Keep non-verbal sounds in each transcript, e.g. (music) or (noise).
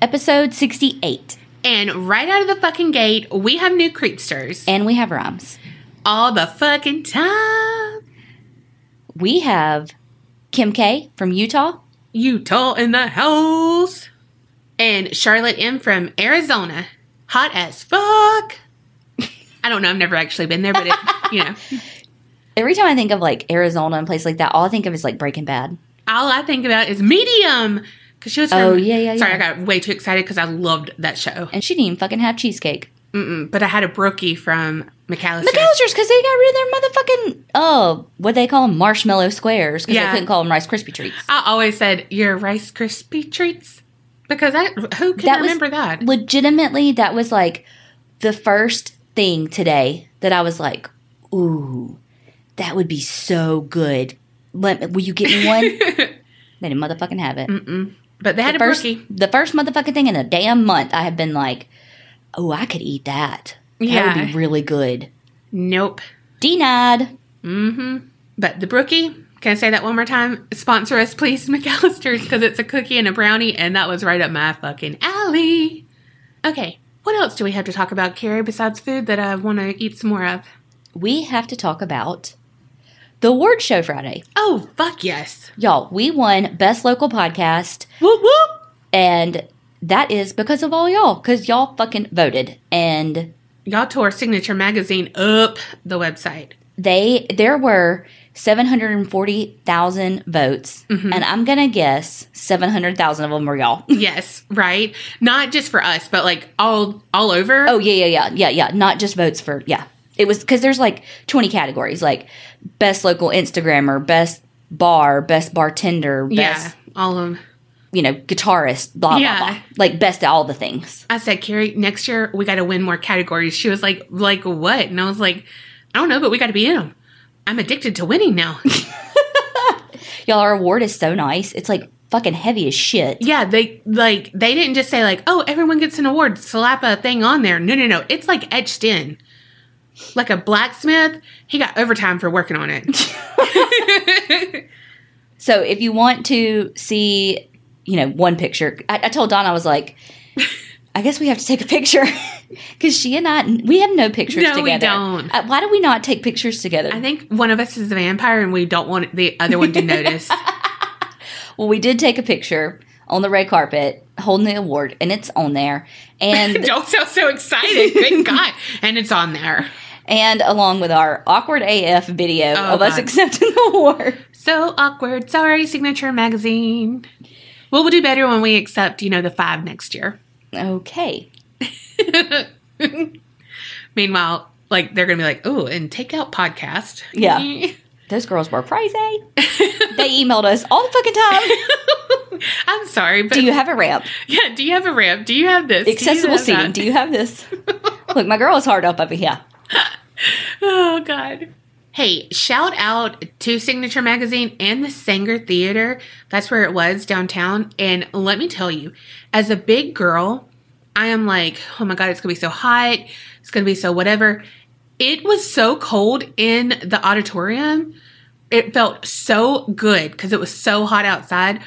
And we are Paranormal Chicks. Episode 68. And right out of the fucking gate, we have new creepsters. And we have rhymes. All the fucking time. We have Kim K from Utah. Utah in the house. And Charlotte M from Arizona. Hot as fuck. (laughs) I don't know. I've never actually been there, but it, you know, (laughs) Every time I think of like Arizona and places like that, all I think of is like Breaking Bad. all I think about is medium. Because she was oh, from, Oh, yeah, yeah, yeah. Sorry, yeah. I got way too excited because I loved that show. And she didn't even fucking have cheesecake. Mm-mm, but I had a brookie from McAlister. McAlister's because they got rid of their motherfucking, oh, what they call them? Marshmallow squares because Yeah. they couldn't call them Rice Krispie treats. I always said your Rice Krispie treats because I who can That was remember that? Legitimately, that was like the first thing today that I was like, ooh, that would be so good. Let will you get me one? (laughs) they didn't motherfucking have it. But they had the a first, brookie. the first motherfucking thing in a damn month, I have been like, oh, I could eat that. That Yeah. would be really good. Nope. Denied. Mm-hmm. But the brookie. Can I say that one more time? Sponsor us, please, (laughs) McAlister's, because it's a cookie and a brownie, and that was right up my fucking alley. Okay, what else do we have to talk about, Carrie, besides food that I want to eat some more of? We have to talk about the award show Friday. Oh, fuck yes. Y'all, we won Best Local Podcast, Whoop whoop. and that is because of all y'all, because y'all fucking voted. And Y'all tore Signature Magazine up the website. they there were 740,000 votes Mm-hmm. and I'm going to guess 700,000 of them were y'all. (laughs) Yes, right. Not just for us, but like all all over. oh yeah, yeah, yeah. Yeah, yeah, not just votes for yeah. It was cuz there's like 20 categories like best local Instagrammer, best bar, best bartender, yeah, all of. them. you know, guitarist, blah Yeah. blah blah. Like best at all the things. I said, Carrie, next year we got to win more categories. She was like, like what? And I was like, I don't know, but we got to be in them. I'm addicted to winning now. (laughs) (laughs) Y'all our award is so nice. It's like fucking heavy as shit. yeah, they like they didn't just say like, oh, everyone gets an award, slap a thing on there. No, no, no, it's like etched in. Like a blacksmith, he got overtime for working on it. (laughs) (laughs) So if you want to see, you know, one picture, I, I told Don I was like, I guess we have to take a picture (laughs) because she and I we have no pictures No, we together. don't. Uh, why do we not take pictures together? I think one of us is a vampire, and we don't want the other one to notice. well, we did take a picture on the red carpet holding the award, and it's on there, and don't sound so excited. Thank God, and it's on there. And along with our awkward AF video Oh, of us accepting the award. So awkward. Sorry, Signature Magazine. Well, we'll do better when we accept, you know, the five next year. Okay, (laughs) Meanwhile, like they're gonna be like, oh, and take out podcast. Yeah. (laughs) those girls were crazy. they emailed us all the fucking time. (laughs) I'm sorry, but Do you have a ramp? yeah, do you have a ramp? Do you have this? Do Accessible have seating. that? Do you have this? Look, my girl is hard up over here. (laughs) Oh God. Hey, shout out to Signature Magazine and the Saenger Theater. That's where it was downtown. And let me tell you, as a big girl, I am like, oh my God, it's gonna be so hot. It's gonna be so whatever. It was so cold in the auditorium. It felt so good because it was so hot outside.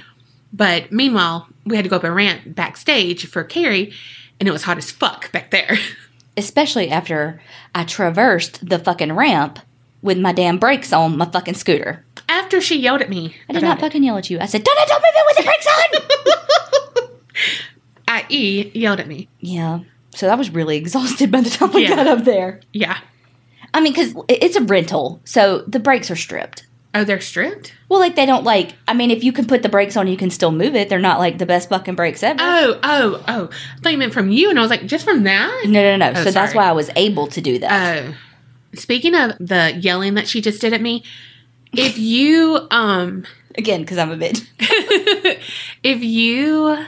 But meanwhile, we had to go up and rant backstage for Carrie, and it was hot as fuck back there. (laughs) Especially after I traversed the fucking ramp with my damn brakes on my fucking scooter. After she yelled at me, I did not it. fucking yell at you. I said, Donna, don't move it with the brakes on! (laughs) i.e., yelled at me. yeah. So I was really exhausted by the time we Yeah. got up there. Yeah. I mean, because it's a rental, so the brakes are stripped. Oh, they're stripped? Well, like they don't like. I mean, if you can put the brakes on, you can still move it. They're not like the best fucking brakes ever. Oh, oh, oh. I thought you meant from you, and I was like, just from that? no, no, no. Oh, so that's why I was able to do that. Oh. Speaking of the yelling that she just did at me, if you, um, Again, because I'm a bitch. (laughs) if you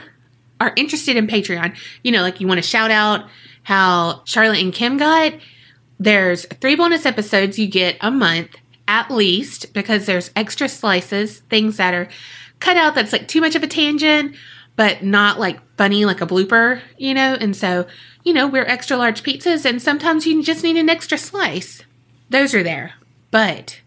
are interested in Patreon, you know, like you want to shout out how Charlotte and Kim got, there's three bonus episodes you get a month at least because there's extra slices, things that are cut out that's like too much of a tangent, but not like funny like a blooper, you know? And so, you know, we're extra large pizzas and sometimes you just need an extra slice. Those are there. But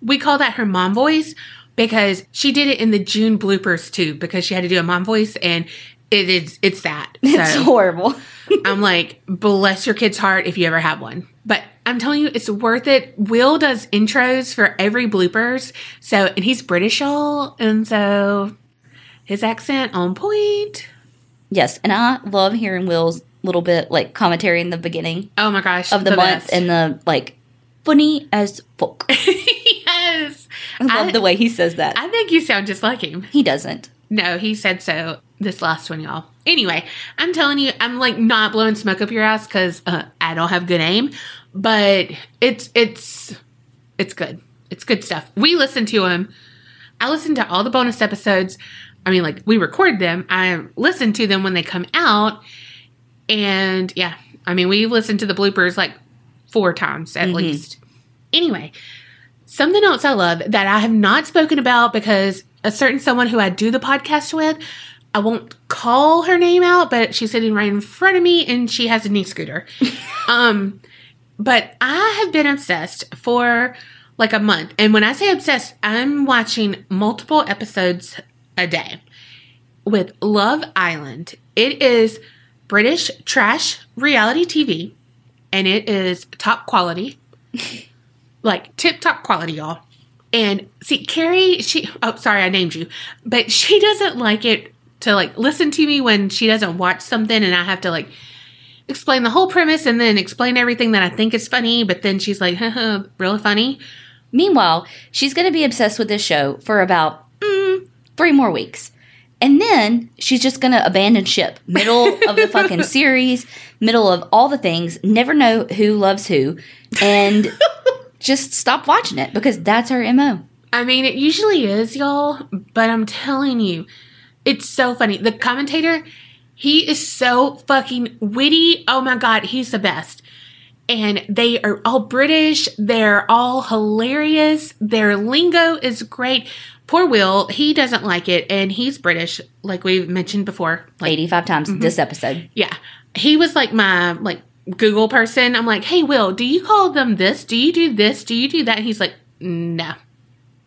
we call that her mom voice. because she did it in the June bloopers too because she had to do a mom voice and it is it's that. It's horrible. I'm like, bless your kid's heart if you ever have one. But I'm telling you, it's worth it. Will does intros for every bloopers. So and he's British y'all, and so his accent on point. yes, and I love hearing Will's little bit like commentary in the beginning Oh my gosh, of the, month best. and the like funny as fuck. (laughs) yes, I love I- the way he says that. I think you sound just like him. he doesn't. No, he said so this last one, y'all. Anyway, I'm telling you, I'm like not blowing smoke up your ass because uh, I don't have good aim, but it's it's it's good. It's good stuff. We listen to him. I listen to all the bonus episodes. I mean, like we record them. I listen to them when they come out, and yeah, I mean, we've listened to the bloopers like four times at least. Anyway, something else I love that I have not spoken about because a certain someone who I do the podcast with, I won't call her name out, but she's sitting right in front of me and she has a knee scooter. (laughs) um, but I have been obsessed for like a month. And when I say obsessed, I'm watching multiple episodes a day with Love Island. It is British trash reality TV and it is top quality. (laughs) like tip top quality, y'all. And see, Carrie, she, oh, sorry, I named you, but she (laughs) doesn't like it to like listen to me when she doesn't watch something and I have to like explain the whole premise and then explain everything that I think is funny, but then she's like, haha, really funny. Meanwhile, she's going to be obsessed with this show for about mm, three more weeks. And then she's just going to abandon ship. Middle of the fucking (laughs) series, middle of all the things, never know who loves who, and (laughs) just stop watching it because that's her MO. I mean, it usually is, y'all, but I'm telling you, it's so funny. The commentator, he is so fucking witty. Oh my God, he's the best. And they are all British. They're all hilarious. Their lingo is great. Poor Will, he doesn't like it, and he's British, like we've mentioned before. Like 85 times mm-hmm. this episode. yeah. He was like my like Google person. I'm like, hey Will, do you call them this? Do you do this? Do you do that? And he's like, no.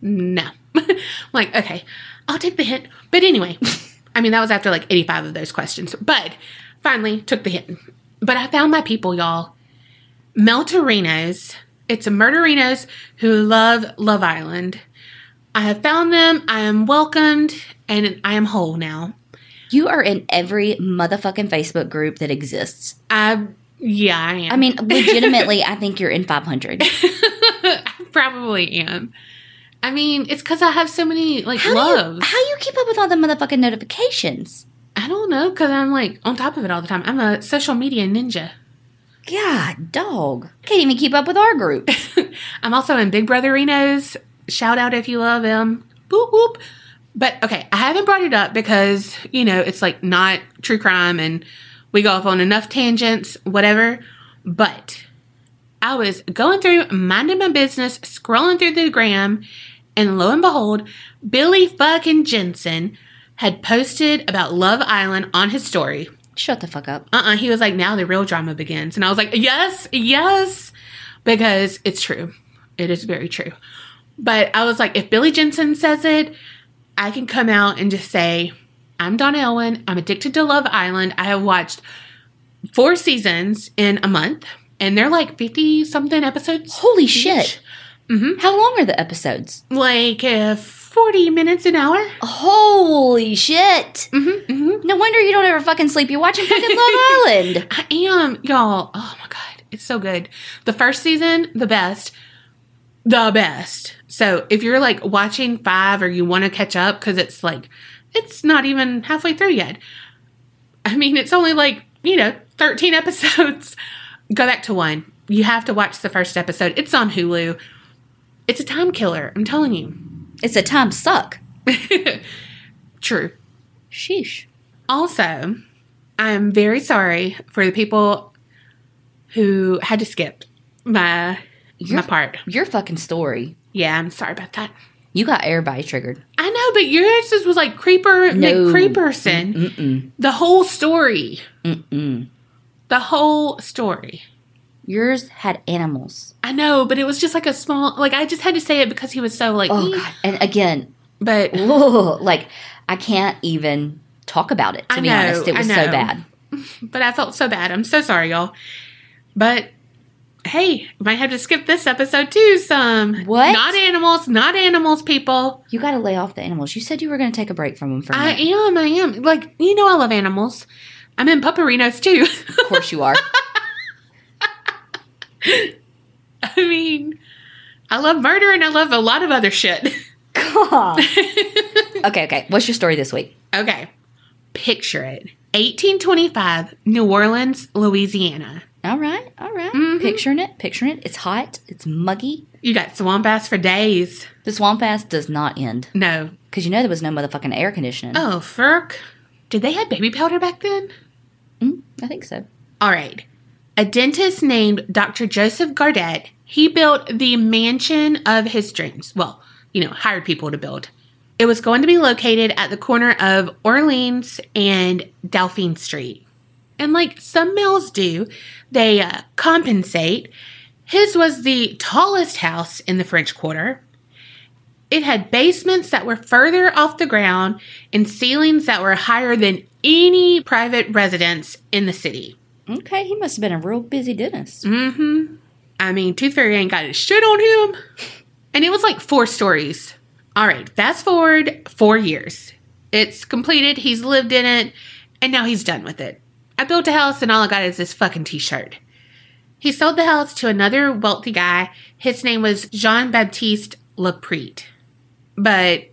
No. (laughs) I'm like, okay, I'll take the hint. But anyway, I mean that was after like 85 of those questions. But finally took the hint. But I found my people, y'all. Meltorinos. It's a murderinos who love Love Island. I have found them. I am welcomed and I am whole now. You are in every motherfucking Facebook group that exists. I yeah, I am. I mean, (laughs) legitimately, I think you're in 500. (laughs) I probably am. I mean, it's because I have so many like How do, loves. you, how you keep up with all the motherfucking notifications? I don't know because I'm like on top of it all the time. I'm a social media ninja. God, dog. Can't even keep up with our group. (laughs) I'm also in Big Brother Reno's. Shout out if you love him. Boop boop. But okay, I haven't brought it up because you know it's like not true crime and we go off on enough tangents, whatever. But I was going through, minding my business, scrolling through the gram, and lo and behold, Billy fucking Jensen had posted about Love Island on his story. Shut the fuck up. Uh uh He was like, now the real drama begins. And I was like, yes, yes, because it's true. It is very true. But I was like, if Billy Jensen says it, I can come out and just say, I'm Donna Elwin. I'm addicted to Love Island. I have watched four seasons in a month, and they're like 50 something episodes. Holy each. shit. Mhm. How long are the episodes? Like uh, 40 minutes an hour. Holy shit. Mm-hmm, mm-hmm. No wonder you don't ever fucking sleep. You're watching fucking Love (laughs) Island. I am, y'all. Oh my god, it's so good. The first season, the best, the best. So if you're like watching five or you want to catch up because it's like it's not even halfway through yet. I mean, it's only like you know thirteen (laughs) episodes. Go back to one. You have to watch the first episode. It's on Hulu. It's a time killer. I'm telling you. It's a time suck. (laughs) True. Sheesh. Also, I'm very sorry for the people who had to skip my my part. your fucking story. Yeah, I'm sorry about that. You got everybody triggered. I know, but yours just was like creeper No. McCreeperson. Mm-mm. The whole story. Mm-mm. The whole story. Yours had animals. I know, but it was just like a small like I just had to say it because he was so like Oh god. And again, But (laughs) Ugh, like I can't even talk about it. To I be know, honest, it was so bad. (laughs) but I felt so bad. I'm so sorry, y'all. But hey, might have to skip this episode too. Some What? Not animals, not animals, people. You got to lay off the animals. You said you were going to take a break from them for I am, I am. Like you know, I love animals. I'm in pupperinos too. Of course you are. (laughs) (laughs) I mean, I love murder and I love a lot of other shit. God. (laughs) okay, okay. What's your story this week? okay, picture it: 1825, New Orleans, Louisiana. All right, all right. Mhm. Picturing it, picturing it. It's hot. It's muggy. You got swamp ass for days. The swamp ass does not end No. because you know there was no motherfucking air conditioning. Oh, Ferk. Did they have baby powder back then? Mm, I think so. All right. A dentist named Dr. Joseph Gardette, he built the mansion of his dreams. Well, you know, hired people to build. It was going to be located at the corner of Orleans and Dauphine Street. And like some mills do, they uh, compensate. His was the tallest house in the French Quarter. It had basements that were further off the ground and ceilings that were higher than any private residence in the city. Okay, he must have been a real busy dentist. Mm-hmm. I mean, Tooth Fairy ain't got his shit on him. And it was like four stories. All right, fast forward four years. It's completed. He's lived in it, and now he's done with it. I built a house, and all I got is this fucking t-shirt. He sold the house to another wealthy guy. His name was Jean Baptiste Leprete. But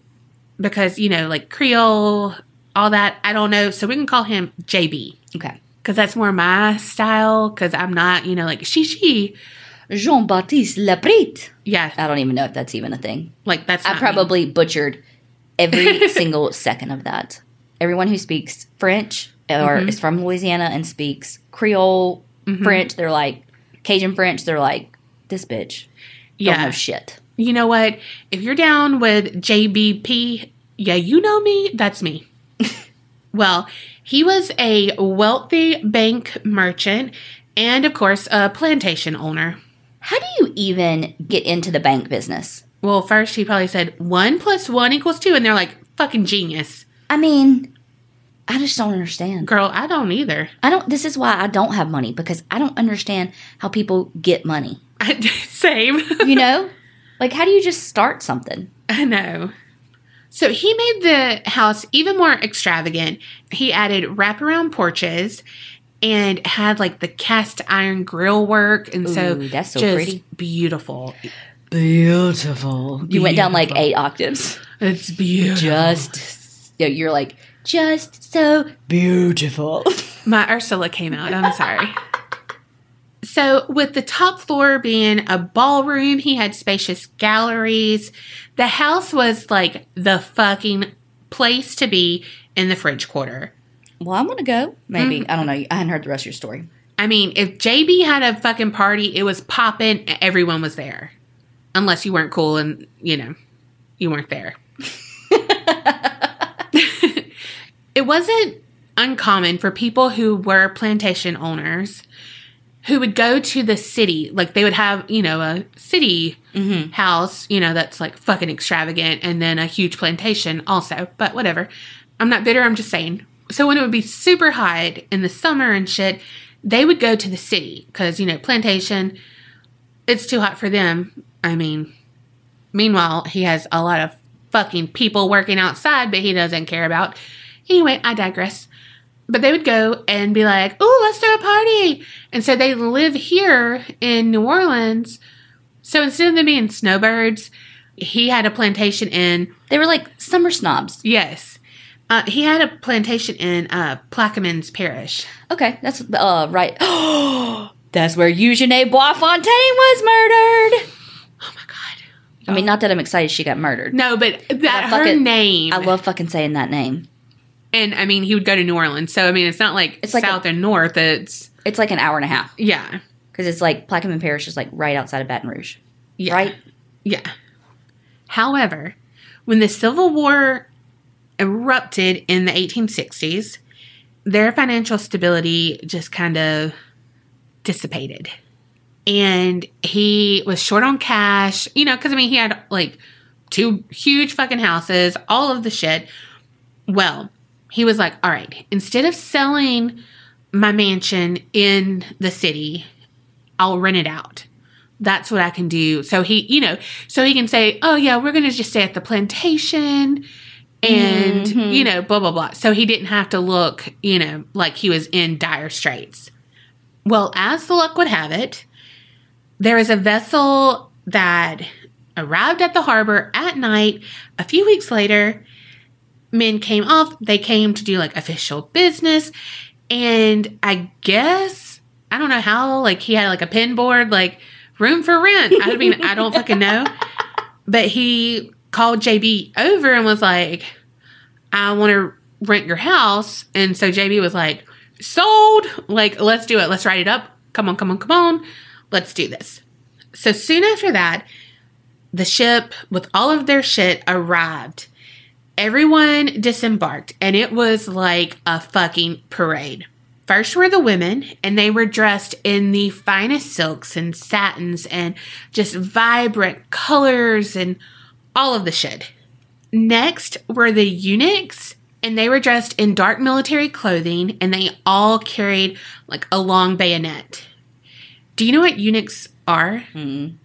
because, you know, like Creole, all that, I don't know. So we can call him JB Okay. Because that's more my style. Because I'm not, you know, like she she. Jean Baptiste Laprit. Yeah, I don't even know if that's even a thing. like that's. I not me. probably butchered every (laughs) single second of that. Everyone who speaks French or Mhm. is from Louisiana and speaks Creole Mhm. French, they're like Cajun French. They're like this bitch. Don't Yeah, know shit. you know what? If you're down with JBP, yeah, you know me. That's me. (laughs) well, he was a wealthy bank merchant, and of course, a plantation owner. How do you even get into the bank business? Well, first he probably said one plus one equals two, and they're like fucking genius, I mean, I just don't understand. girl. I don't either. I don't. This is why I don't have money because I don't understand how people get money. (laughs) Same. You (laughs) know, like how do you just start something? I know. So he made the house even more extravagant. He added wraparound porches and had like the cast iron grill work, and so Ooh, that's so just pretty. beautiful. Beautiful. You went down like eight octaves. It's beautiful. Just yeah, you're like just so beautiful. (laughs) My Ursula came out. I'm sorry. (laughs) So, with the top floor being a ballroom, he had spacious galleries. The house was like the fucking place to be in the French Quarter. well, I'm gonna go. Maybe mm. I don't know. I hadn't heard the rest of your story. I mean, if JB had a fucking party, it was popping, everyone was there. Unless you weren't cool and, you know, you weren't there. (laughs) it wasn't uncommon for people who were plantation owners who would go to the city. Like they would have, you know, a city Mm-hmm. house, you know, that's like fucking extravagant, and then a huge plantation also. But whatever. I'm not bitter, I'm just saying. So when it would be super hot in the summer and shit, they would go to the city because, you know, plantation, it's too hot for them. I mean, meanwhile, he has a lot of fucking people working outside, but he doesn't care about. Anyway, I digress. But they would go and be like, "Oh, let's throw a party," and so they live here in New Orleans. So instead of them being snowbirds, he had a plantation in They were like summer snobs. yes, uh, he had a plantation in uh, Plaquemines Parish. Okay, that's uh right. (gasps) that's where Eugenie Boisfontaine was murdered. Oh my god! I mean, not that I'm excited she got murdered. No, but that her it. name. I love fucking saying that name. And I mean, he would go to New Orleans. So I mean, it's not like It's like south and north. It's It's like an hour and a half yeah, because it's like Plaquemine Parish is like right outside of Baton Rouge, yeah, right? Yeah. However, when the Civil War erupted in the 1860s, their financial stability just kind of dissipated. And he was short on cash, you know, because I mean, he had like two huge fucking houses, all of the shit. Well, he was like, all right, instead of selling my mansion in the city, I'll rent it out. That's what I can do. So he, you know, so he can say, oh, yeah, we're going to just stay at the plantation and, Mhm. you know, blah, blah, blah. So he didn't have to look, you know, like he was in dire straits. Well, as the luck would have it, there is a vessel that arrived at the harbor at night. A few weeks later, men came off. They came to do like official business. And I guess, I don't know how, like he had like a pin board, like room for rent. I mean, I don't fucking know. (laughs) But he called JB over and was like, I want to rent your house. And so JB was like, sold. Like, let's do it. Let's write it up. Come on, come on, come on. Let's do this. So soon after that, the ship with all of their shit arrived. Everyone disembarked, and it was like a fucking parade. First were the women, and they were dressed in the finest silks and satins and just vibrant colors and all of the shit. Next were the eunuchs, and they were dressed in dark military clothing, and they all carried like a long bayonet. Do you know what eunuchs are? Mm.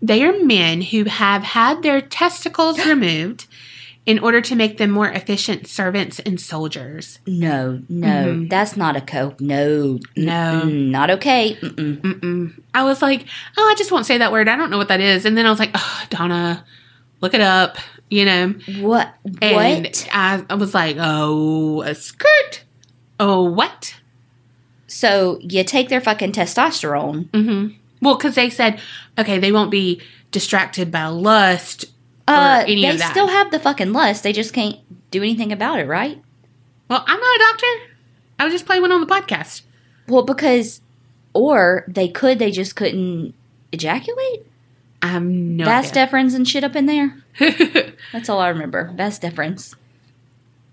They are men who have had their testicles removed in order to make them more efficient servants and soldiers. No, no, Mhm. that's not a cope. No, No. Not okay. Mm-mm. Mm-mm. I was like, oh, I just won't say that word. I don't know what that is. And then I was like, oh, Donna, look it up, you know. What? And what? I, I was like, oh, a skirt. Oh, what? So you take their fucking testosterone. Mm-hmm. Well, because they said, okay, they won't be distracted by lust. Uh, they still have the fucking lust. They just can't do anything about it, right? Well, I'm not a doctor. I was just playing one on the podcast. Well, because, or they could, they just couldn't ejaculate. I'm no Vas idea. deferens and shit up in there. (laughs) That's all I remember. Vas deferens.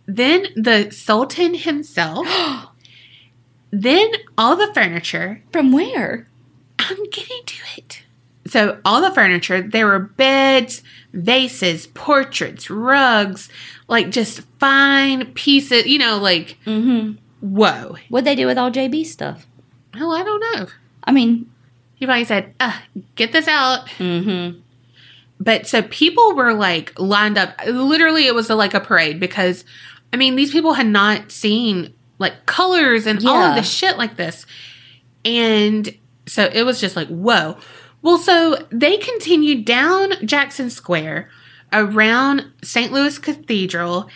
then the Sultan himself. (gasps) then all the furniture. From where? I'm getting to it. So all the furniture, there were beds, vases, portraits, rugs, like just fine pieces, you know, like Mm-hmm. whoa. What'd they do with all JB stuff? Oh, I don't know. I mean, He probably said, uh, get this out. mm-hmm. But so people were like lined up. Literally, it was a, like a parade because, I mean, these people had not seen like colors and all of the shit like this. And so it was just like, whoa. Well, so they continued down Jackson Square around St. Louis Cathedral,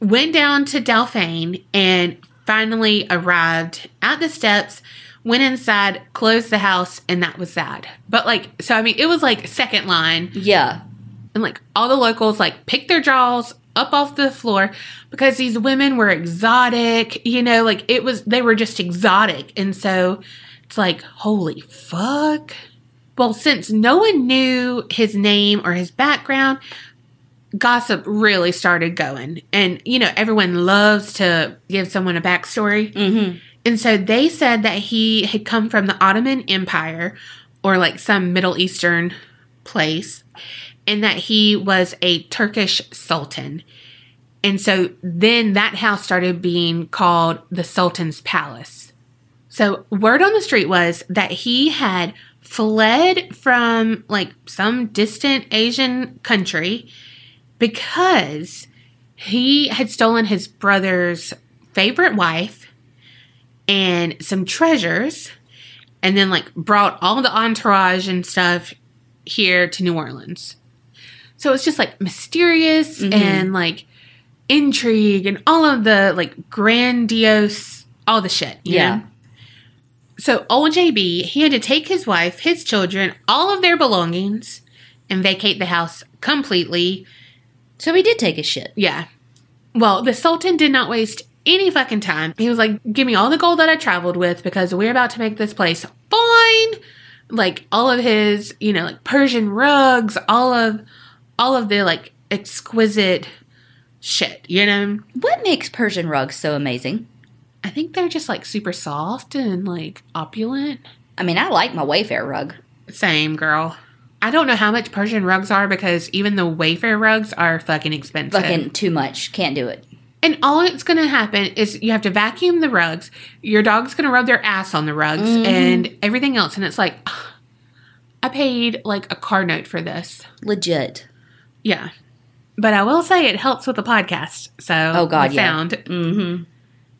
went down to Dauphine, and finally arrived at the steps. Went inside, closed the house, and that was that. But like, so I mean, it was like second line Yeah. and like all the locals like picked their jaws up off the floor because these women were exotic you know like it was they were just exotic and so it's like holy fuck well since no one knew his name or his background gossip really started going and you know everyone loves to give someone a backstory Mm-hmm. and so they said that he had come from the Ottoman Empire or like some Middle Eastern place, and that he was a Turkish sultan. And so then that house started being called the Sultan's Palace. So word on the street was that he had fled from like some distant Asian country because he had stolen his brother's favorite wife and some treasures and then like brought all the entourage and stuff here to New Orleans. So it's just like mysterious Mhm. and like intrigue and all of the like grandiose all the shit. you Yeah. know? So old JB, he had to take his wife, his children, all of their belongings and vacate the house completely. So he did take his shit. Yeah. Well, the Sultan did not waste any fucking time. He was like, give me all the gold that I traveled with because we're about to make this place fine. Like all of his, you know, like Persian rugs, all of all of the like exquisite shit, you know? What makes Persian rugs so amazing? I think they're just like super soft and like opulent. I mean, I like my Wayfair rug. Same girl. I don't know how much Persian rugs are because even the Wayfair rugs are fucking expensive. Fucking too much. Can't do it. And all it's going to happen is you have to vacuum the rugs. Your dog's going to rub their ass on the rugs Mm-hmm. and everything else. And it's like, I paid like a car note for this. Legit. Yeah. But I will say it helps with the podcast. So, Oh, God, we yeah. found. Mm-hmm.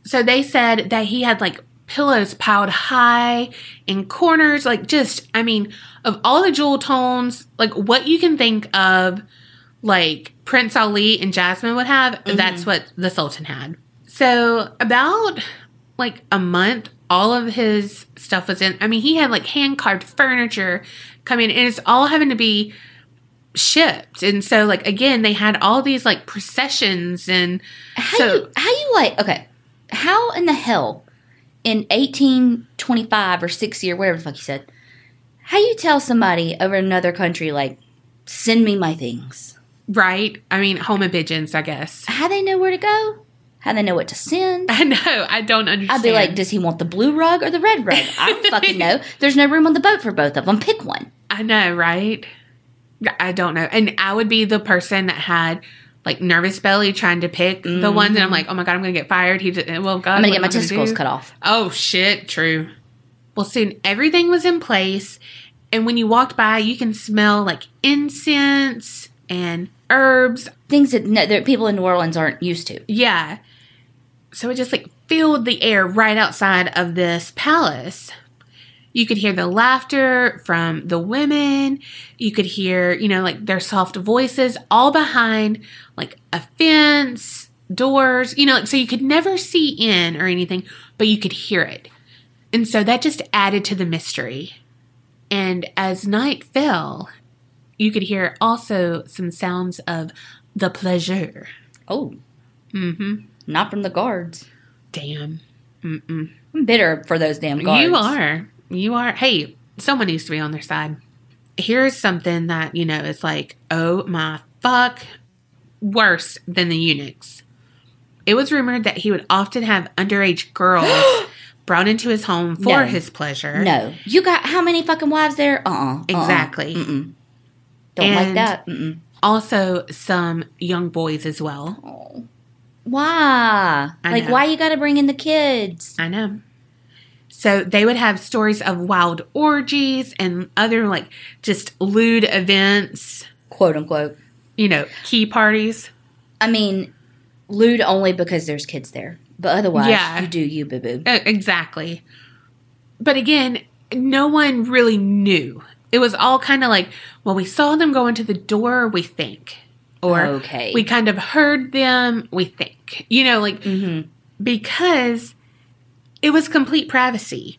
So they said that he had like pillows piled high in corners, like just, I mean, of all the jewel tones, like what you can think of, like Prince Ali and Jasmine would have, mm-hmm. that's what the Sultan had. So about like a month, all of his stuff was in. I mean, he had like hand carved furniture coming, in, and it's all having to be shipped. And so, like again, they had all these like processions and How So- you how you like okay? How in the hell in eighteen twenty five or sixty or whatever the fuck you said? How you tell somebody over another country like send me my things? right. I mean, home and pigeons, I guess. How they know where to go? How they know what to send? I know. I don't understand. I'd be like, does he want the blue rug or the red rug? I don't (laughs) fucking know. There's no room on the boat for both of them. Pick one. I know, right? I don't know. And I would be the person that had like nervous belly trying to pick the ones, and I'm mm-hmm. like, oh my god, I'm gonna get fired. He just, well, God, I'm gonna get my testicles cut off. Oh shit, true. Well, soon everything was in place, and when you walked by, you can smell like incense and herbs. Things that, no, that people in New Orleans aren't used to. Yeah. So it just like filled the air right outside of this palace. You could hear the laughter from the women. You could hear, you know, like their soft voices all behind like a fence, doors, you know, like so you could never see in or anything, but you could hear it. And so that just added to the mystery. And as night fell, you could hear also some sounds of the pleasure. Oh, Mm-hmm. not from the guards. Damn. Mm-mm. I'm bitter for those damn guards. You are. You are. Hey, someone needs to be on their side. Here's something that, you know, is like, oh my fuck, worse than the eunuchs. It was rumored that he would often have underage girls (gasps) brought into his home for No. his pleasure. No, you got how many fucking wives there? Uh uh Exactly. Mm-mm. Don't like that. Mm-mm. Also, some young boys as well. Oh. Why? I like, know. why you got to bring in the kids? I know. So they would have stories of wild orgies and other, like, just lewd events, Quote unquote. you know, key parties. I mean, lewd only because there's kids there, but otherwise, Yeah. you do you, boo boo. Exactly. But again, no one really knew. It was all kind of like, well, we saw them go into the door, we think. Or Okay. we kind of heard them, we think. You know, like, Mm-hmm. because it was complete privacy.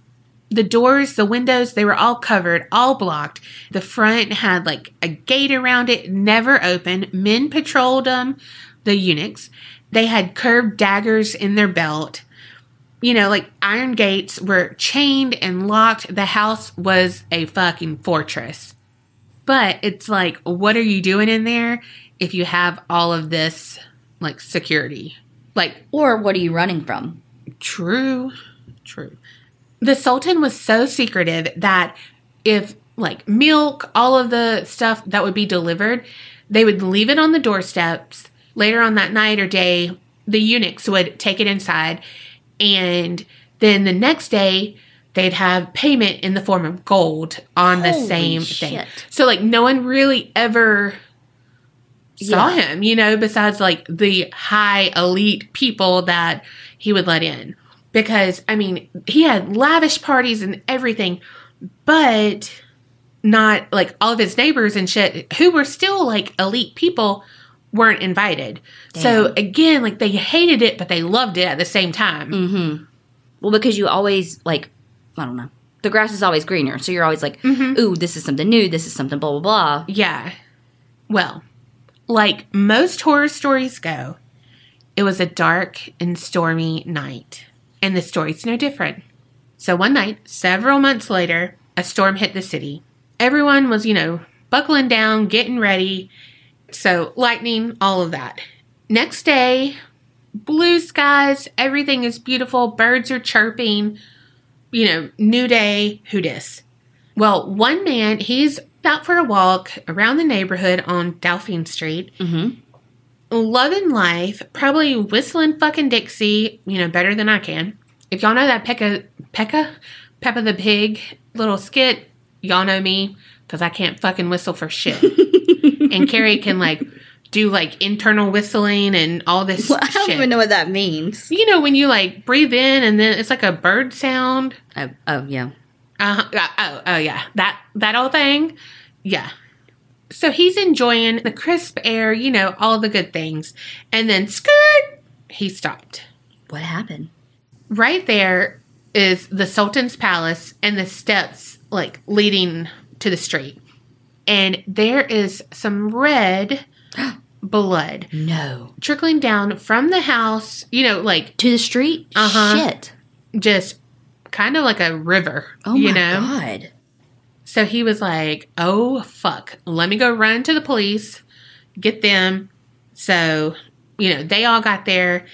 The doors, the windows, they were all covered, all blocked. The front had like a gate around it, never open. Men patrolled them, the eunuchs. They had curved daggers in their belt. You know, like iron gates were chained and locked. The house was a fucking fortress. But it's like, what are you doing in there if you have all of this like security? Like Or what are you running from? True, true. The Sultan was so secretive that if, like, milk, all of the stuff that would be delivered, they would leave it on the doorsteps. Later on that night or day, the eunuchs would take it inside. And then the next day, they'd have payment in the form of gold on the Holy same thing. So, like, no one really ever saw Yeah. him, you know, besides like the high elite people that he would let in. Because, I mean, he had lavish parties and everything, but not like all of his neighbors and shit who were still like elite people weren't invited. So, again, like they hated it, but they loved it at the same time. Mm-hmm. Well, because you always like, I don't know. The grass is always greener, so you're always like, "Ooh, this is something new. This is something blah blah blah." Yeah. Well, like most horror stories go, it was a dark and stormy night. And the story's no different. So one night, several months later, a storm hit the city. Everyone was, you know, buckling down, getting ready. So, lightning, all of that. Next day, blue skies, everything is beautiful, birds are chirping, you know, new day, who dis? Well, one man, he's out for a walk around the neighborhood on Dauphine Street, Mm-hmm. Loving life, probably whistling fucking Dixie, you know, better than I can. If y'all know that Pekka, Pekka, Peppa the Pig little skit, y'all know me because I can't fucking whistle for shit. (laughs) and Carrie can like do like internal whistling and all this Well, I don't shit. even know what that means. You know when you like breathe in and then it's like a bird sound. Oh, oh yeah. Uh, oh, oh yeah, that that old thing. Yeah. So he's enjoying the crisp air, you know, all the good things, and then skirt, he stopped. What happened? Right there is the Sultan's palace and the steps like leading to the street, and there is some red (gasps) blood No. trickling down from the house. You know, like To the street? Uh-huh. Shit. just kind of like a river. Oh you my know. god. So he was like, oh, fuck. Let me go run to the police, get them. So, you know, they all got there.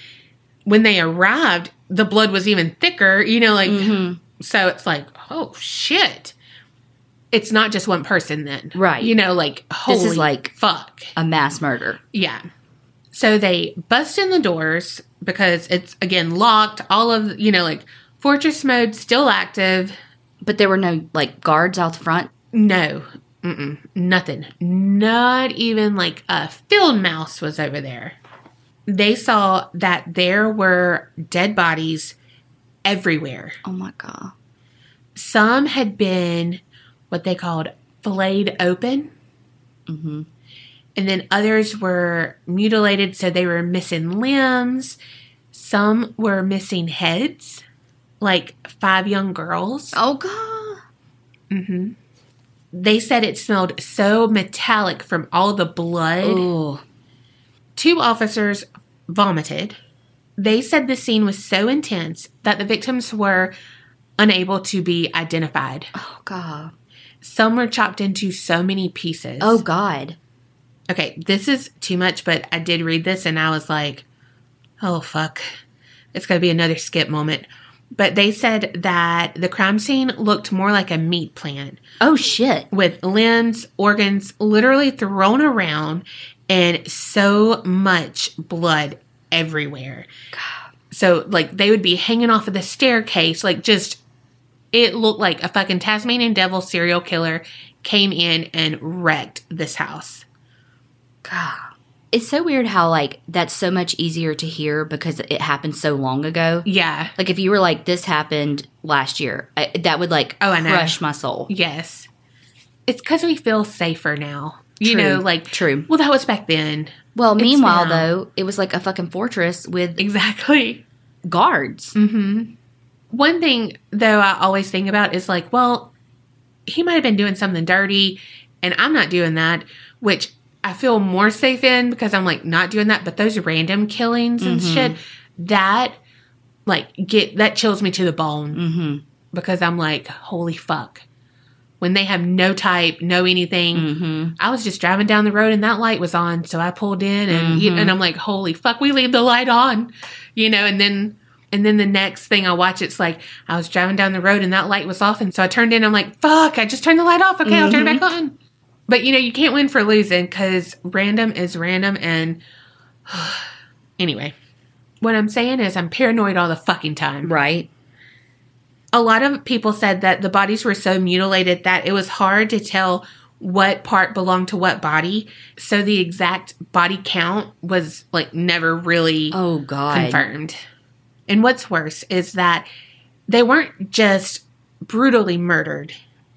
When they arrived, the blood was even thicker, you know, like, Mhm. so it's like, oh, shit. It's not just one person then. Right. You know, like, holy This is like- fuck. A mass murder. Yeah. So they bust in the doors because it's, again, locked. All of, you know, like, fortress mode still active. But there were no like guards out front. No, Mm-mm. nothing. Not even like a field mouse was over there. They saw that there were dead bodies everywhere. Oh my god. Some had been what they called filleted open, Mm-hmm. and then others were mutilated, so they were missing limbs. Some were missing heads, like five young girls. Oh god. hmm They said it smelled so metallic from all the blood. Oh. Two officers vomited. They said the scene was so intense that the victims were unable to be identified. Oh god. Some were chopped into so many pieces. Oh god. okay. This is too much, but I did read this and I was like, oh, fuck. It's going to be another skip moment. But they said that the crime scene looked more like a meat plant. Oh shit. with limbs, organs literally thrown around and so much blood everywhere. God. So, like, they would be hanging off of the staircase, like, just it looked like a fucking Tasmanian devil serial killer came in and wrecked this house. God. It's so weird how like that's so much easier to hear because it happened so long ago. Yeah. Like if you were like this happened last year, I, that would like Oh, I know. crush my soul. Yes. It's because we feel safer now. You True. know, like, True. well, that was back then. Well, It's meanwhile now. though, it was like a fucking fortress with Exactly. guards. hmm One thing, though, I always think about is like, well, he might have been doing something dirty, and I'm not doing that, which I feel more safe in because I'm like not doing that. But those random killings and Mhm. shit, that like get that chills me to the bone Mm-hmm. because I'm like, holy fuck. When they have no type, no anything, Mm-hmm. I was just driving down the road and that light was on, so I pulled in and you- Mhm. and I'm like, holy fuck, we leave the light on, you know. And then and then the next thing I watch, it's like I was driving down the road and that light was off, and so I turned in. I'm like, fuck, I just turned the light off. Okay, I'll turn it back on. But you know, you can't win for losing because random is random. And (sighs) anyway, what I'm saying is I'm paranoid all the fucking time Right. a lot of people said that the bodies were so mutilated that it was hard to tell what part belonged to what body. So the exact body count was like never really Oh God. confirmed. And what's worse is that they weren't just brutally murdered.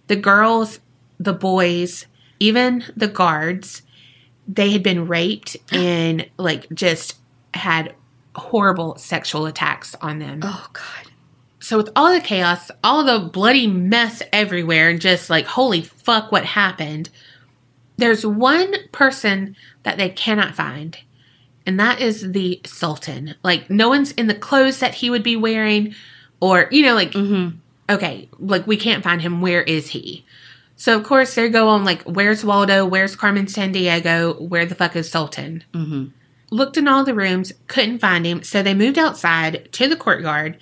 The girls, the boys, even the guards, they had been raped (gasps) and like just had horrible sexual attacks on them. Oh God. So with all the chaos, all the bloody mess everywhere, and just like holy fuck, what happened? There's one person that they cannot find, and that is the Sultan. Like no one's in the clothes that he would be wearing, or you know, like Mm-hmm. okay, like we can't find him. Where is he? So of course they go on like, where's Waldo? Where's Carmen Sandiego? Where the fuck is Sultan? Mm-hmm. looked in all the rooms, couldn't find him, so they moved outside to the courtyard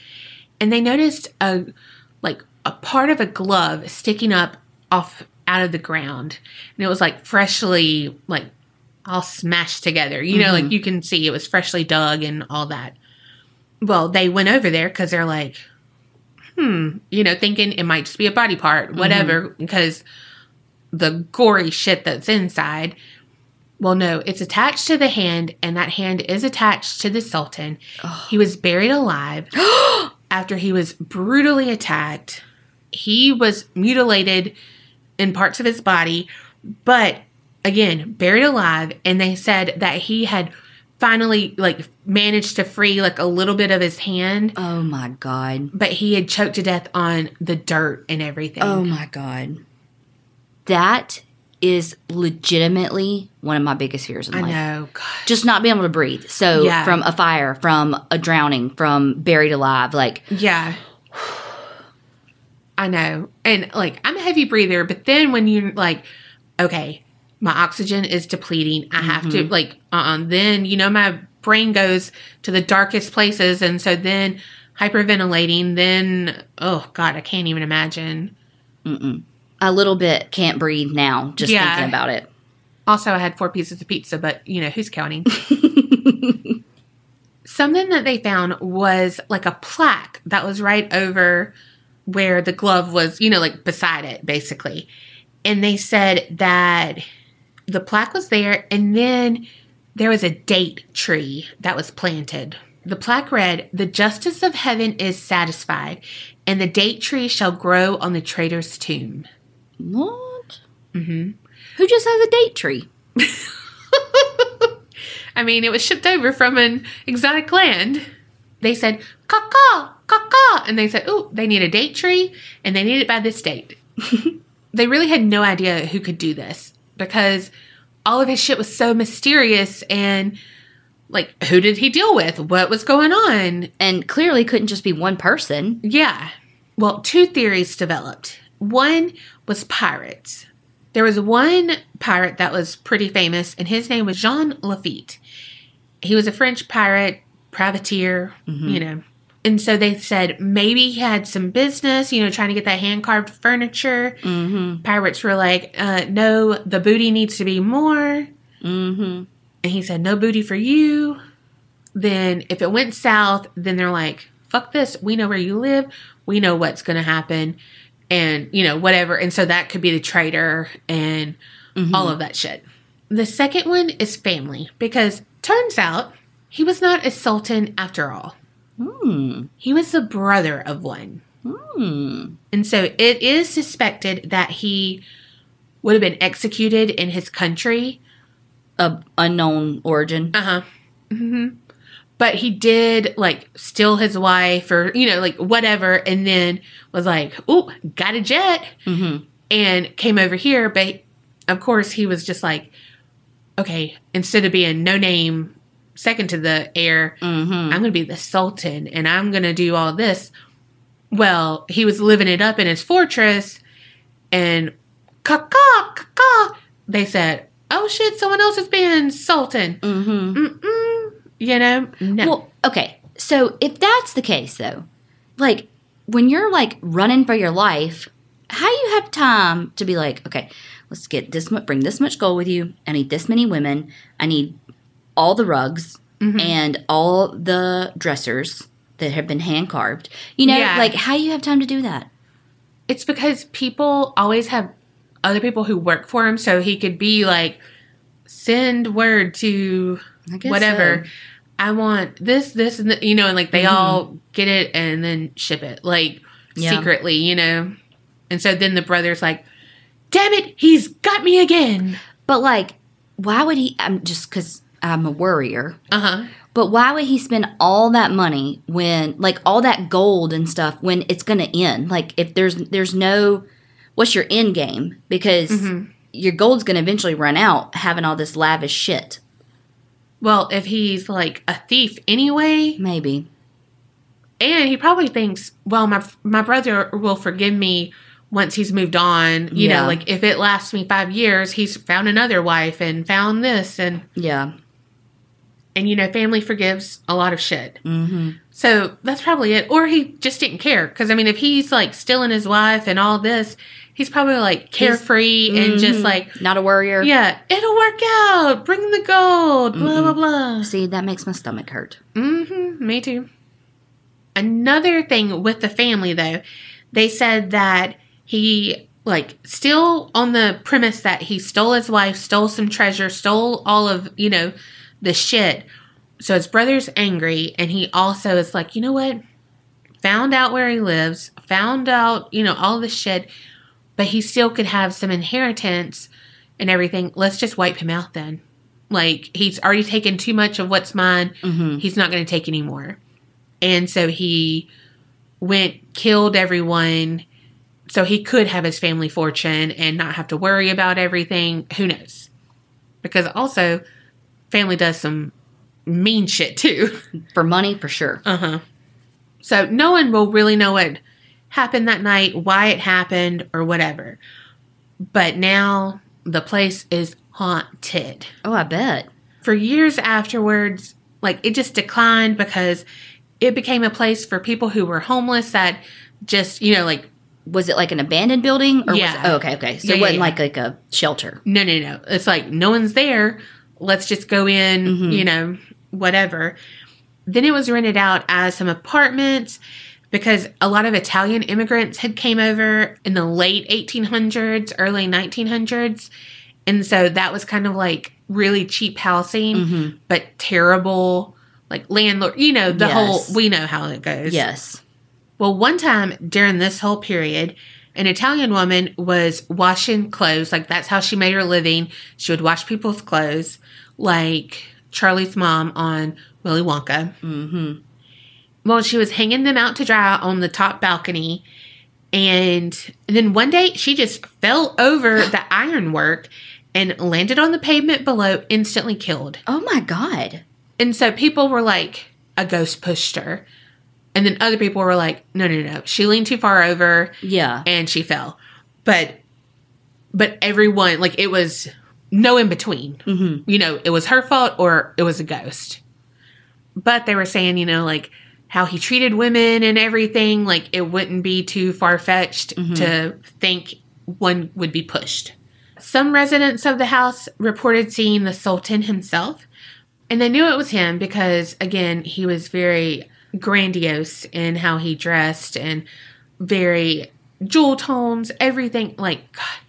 and they noticed a like a part of a glove sticking up off out of the ground. And it was like freshly, like all smashed together. You know, like you can see it was freshly dug and all that. Well, they went over there because they're like, hmm, you know, thinking it might just be a body part, whatever, because the gory shit that's inside. Well, no, it's attached to the hand, and that hand is attached to the Sultan. He was buried alive (gasps) after he was brutally attacked. He was mutilated in parts of his body, but again, buried alive. And they said that he had finally like managed to free like a little bit of his hand, Oh my god. but he had choked to death on the dirt and everything. Oh my god. That is legitimately one of my biggest fears in I life. know. God. Just not being able to breathe. So Yeah. from a fire, from a drowning, from buried alive, like Yeah. (sighs) I know. And like I'm a heavy breather, but then when you're like, okay, my oxygen is depleting. I have to mm-hmm. like uh-uh. then you know my brain goes to the darkest places and so then hyperventilating, then oh god, I can't even imagine. a little bit can't breathe now just Yeah. thinking about it. Also, I had four pieces of pizza, but you know, who's counting? (laughs) Something that they found was like a plaque that was right over where the glove was, you know, like beside it, basically. And they said that the plaque was there, and then there was a date tree that was planted. The plaque read, The justice of heaven is satisfied, and the date tree shall grow on the traitor's tomb. What? Mm-hmm. Who just has a date tree? (laughs) I mean, it was shipped over from an exotic land. They said, caca, caca. And they said, oh, they need a date tree and they need it by this date. (laughs) they really had no idea who could do this because all of his shit was so mysterious and like, who did he deal with? What was going on? And clearly couldn't just be one person. Yeah. Well, two theories developed. One was pirates. There was one pirate that was pretty famous, and his name was Jean Lafitte. He was a French pirate, privateer, mm-hmm. you know. And so they said maybe he had some business, you know, trying to get that hand carved furniture. Mm-hmm. Pirates were like, uh, no, the booty needs to be more. Mm-hmm. And he said, no booty for you. Then if it went south, then they're like, fuck this. We know where you live. We know what's going to happen. And, you know, whatever. And so that could be the traitor and all of that shit. The second one is family because turns out he was not a sultan after all. Hmm. He was the brother of one. Hmm. And so it is suspected that he would have been executed in his country A unknown origin. Uh huh. hmm But he did like steal his wife or you know like whatever, and then was like, "Oh, got a jet," Mm-hmm. and came over here. But of course, he was just like, "Okay, instead of being no name, second to the air, Mm-hmm. I'm going to be the sultan, and I'm going to do all this." Well, he was living it up in his fortress, and caca caca. They said, "Oh shit, someone else is being sultan." Mm-hmm. You know, no. Well, okay. So if that's the case, though, like when you're like running for your life, how you have time to be like, okay, let's get this much, bring this much gold with you. I need this many women. I need all the rugs Mm-hmm. and all the dressers that have been hand carved. You know, Yeah. like how you have time to do that? it's because people always have other people who work for him, so he could be like, send word to whatever. so. I want this, this, and the, you know, and like they all get it and then ship it, like Yeah. secretly, you know. And so then the brother's like, "Damn it, he's got me again." But like, why would he? I'm just because I'm a worrier. Uh huh. But why would he spend all that money when, like, all that gold and stuff when it's going to end? Like, if there's there's no, what's your end game? Because your gold's going to eventually run out having all this lavish shit. Well, if he's like a thief anyway, Maybe. and he probably thinks, well, my my brother will forgive me once he's moved on. You Yeah. know, like if it lasts me five years, he's found another wife and found this, and Yeah. And you know, family forgives a lot of shit. Mm-hmm. So that's probably it. Or he just didn't care. Because I mean, if he's like stealing his wife and all this, he's probably like carefree and just Mhm. like, not a worrier. yeah, it'll work out. Bring the gold. Blah blah blah. See, that makes my stomach hurt. Mm-hmm. Me too. Another thing with the family, though, they said that he, like, still on the premise that he stole his wife, stole some treasure, stole all of, you know, the shit. So his brother's angry, and he also is like, you know what? Found out where he lives, found out, you know, all this shit, but he still could have some inheritance and everything. Let's just wipe him out then. Like, he's already taken too much of what's mine Mm-hmm. he's not going to take anymore. And so he went, killed everyone, so he could have his family fortune and not have to worry about everything. Who knows? Because also, family does some mean shit too. (laughs) For money, for sure. Uh huh. So no one will really know what happened that night, why it happened, or whatever. But now the place is haunted Oh, I bet. for years afterwards, like it just declined because it became a place for people who were homeless that just, you know, like, Was it like an abandoned building? Or Yeah. Was it, oh, okay, okay. So Yeah, it wasn't yeah. like like a shelter. no, no, no. It's like no one's there. Let's just go in, Mhm. you know, whatever. Then it was rented out as some apartments because a lot of Italian immigrants had came over in the late 1800s, early 1900s. And so that was kind of like really cheap housing, Mhm. but terrible like landlord, you know, the Yes. whole we know how it goes. Yes. Well, one time during this whole period, an Italian woman was washing clothes. Like that's how she made her living. She would wash people's clothes, like Charlie's mom on Willy Wonka. Mm-hmm. Well, she was hanging them out to dry on the top balcony. And then one day she just fell over (gasps) the ironwork and landed on the pavement below, instantly killed. Oh my God. And so people were like, a ghost pushed her. And then other people were like, no, no, no. She leaned too far over Yeah. and she fell. But but everyone like it was no in between. Mm-hmm. You know, it was her fault or it was a ghost. But they were saying, you know, like how he treated women and everything, like it wouldn't be too far fetched Mhm. to think one would be pushed. Some residents of the house reported seeing the Sultan himself, and they knew it was him because, again, he was very grandiose in how he dressed and very jewel tones, everything. Like, God,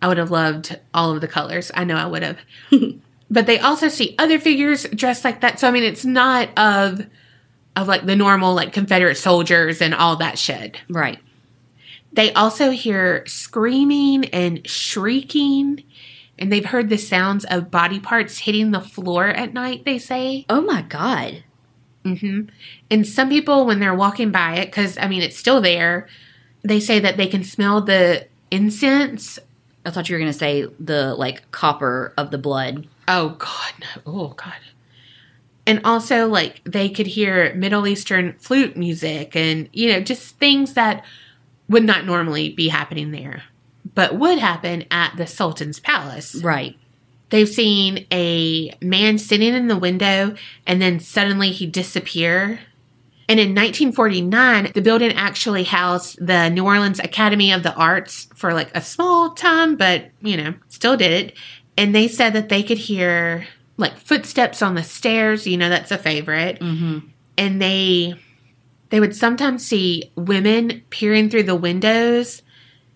I would have loved all of the colors. I know I would have. (laughs) but they also see other figures dressed like that. So, I mean, it's not of of like the normal like Confederate soldiers and all that shit. Right. They also hear screaming and shrieking, and they've heard the sounds of body parts hitting the floor at night, they say. Oh my God. hmm And some people, when they're walking by it, because I mean, it's still there, they say that they can smell the incense. I thought you were going to say the like copper of the blood. Oh, God, no. Oh, God. And also, like, they could hear Middle Eastern flute music and, you know, just things that would not normally be happening there, but would happen at the Sultan's palace. Right. They've seen a man sitting in the window and then suddenly he disappear. And in 1949, the building actually housed the New Orleans Academy of the Arts for like a small time, but you know, still did it. And they said that they could hear like footsteps on the stairs, you know, that's a favorite. Mm-hmm. And they they would sometimes see women peering through the windows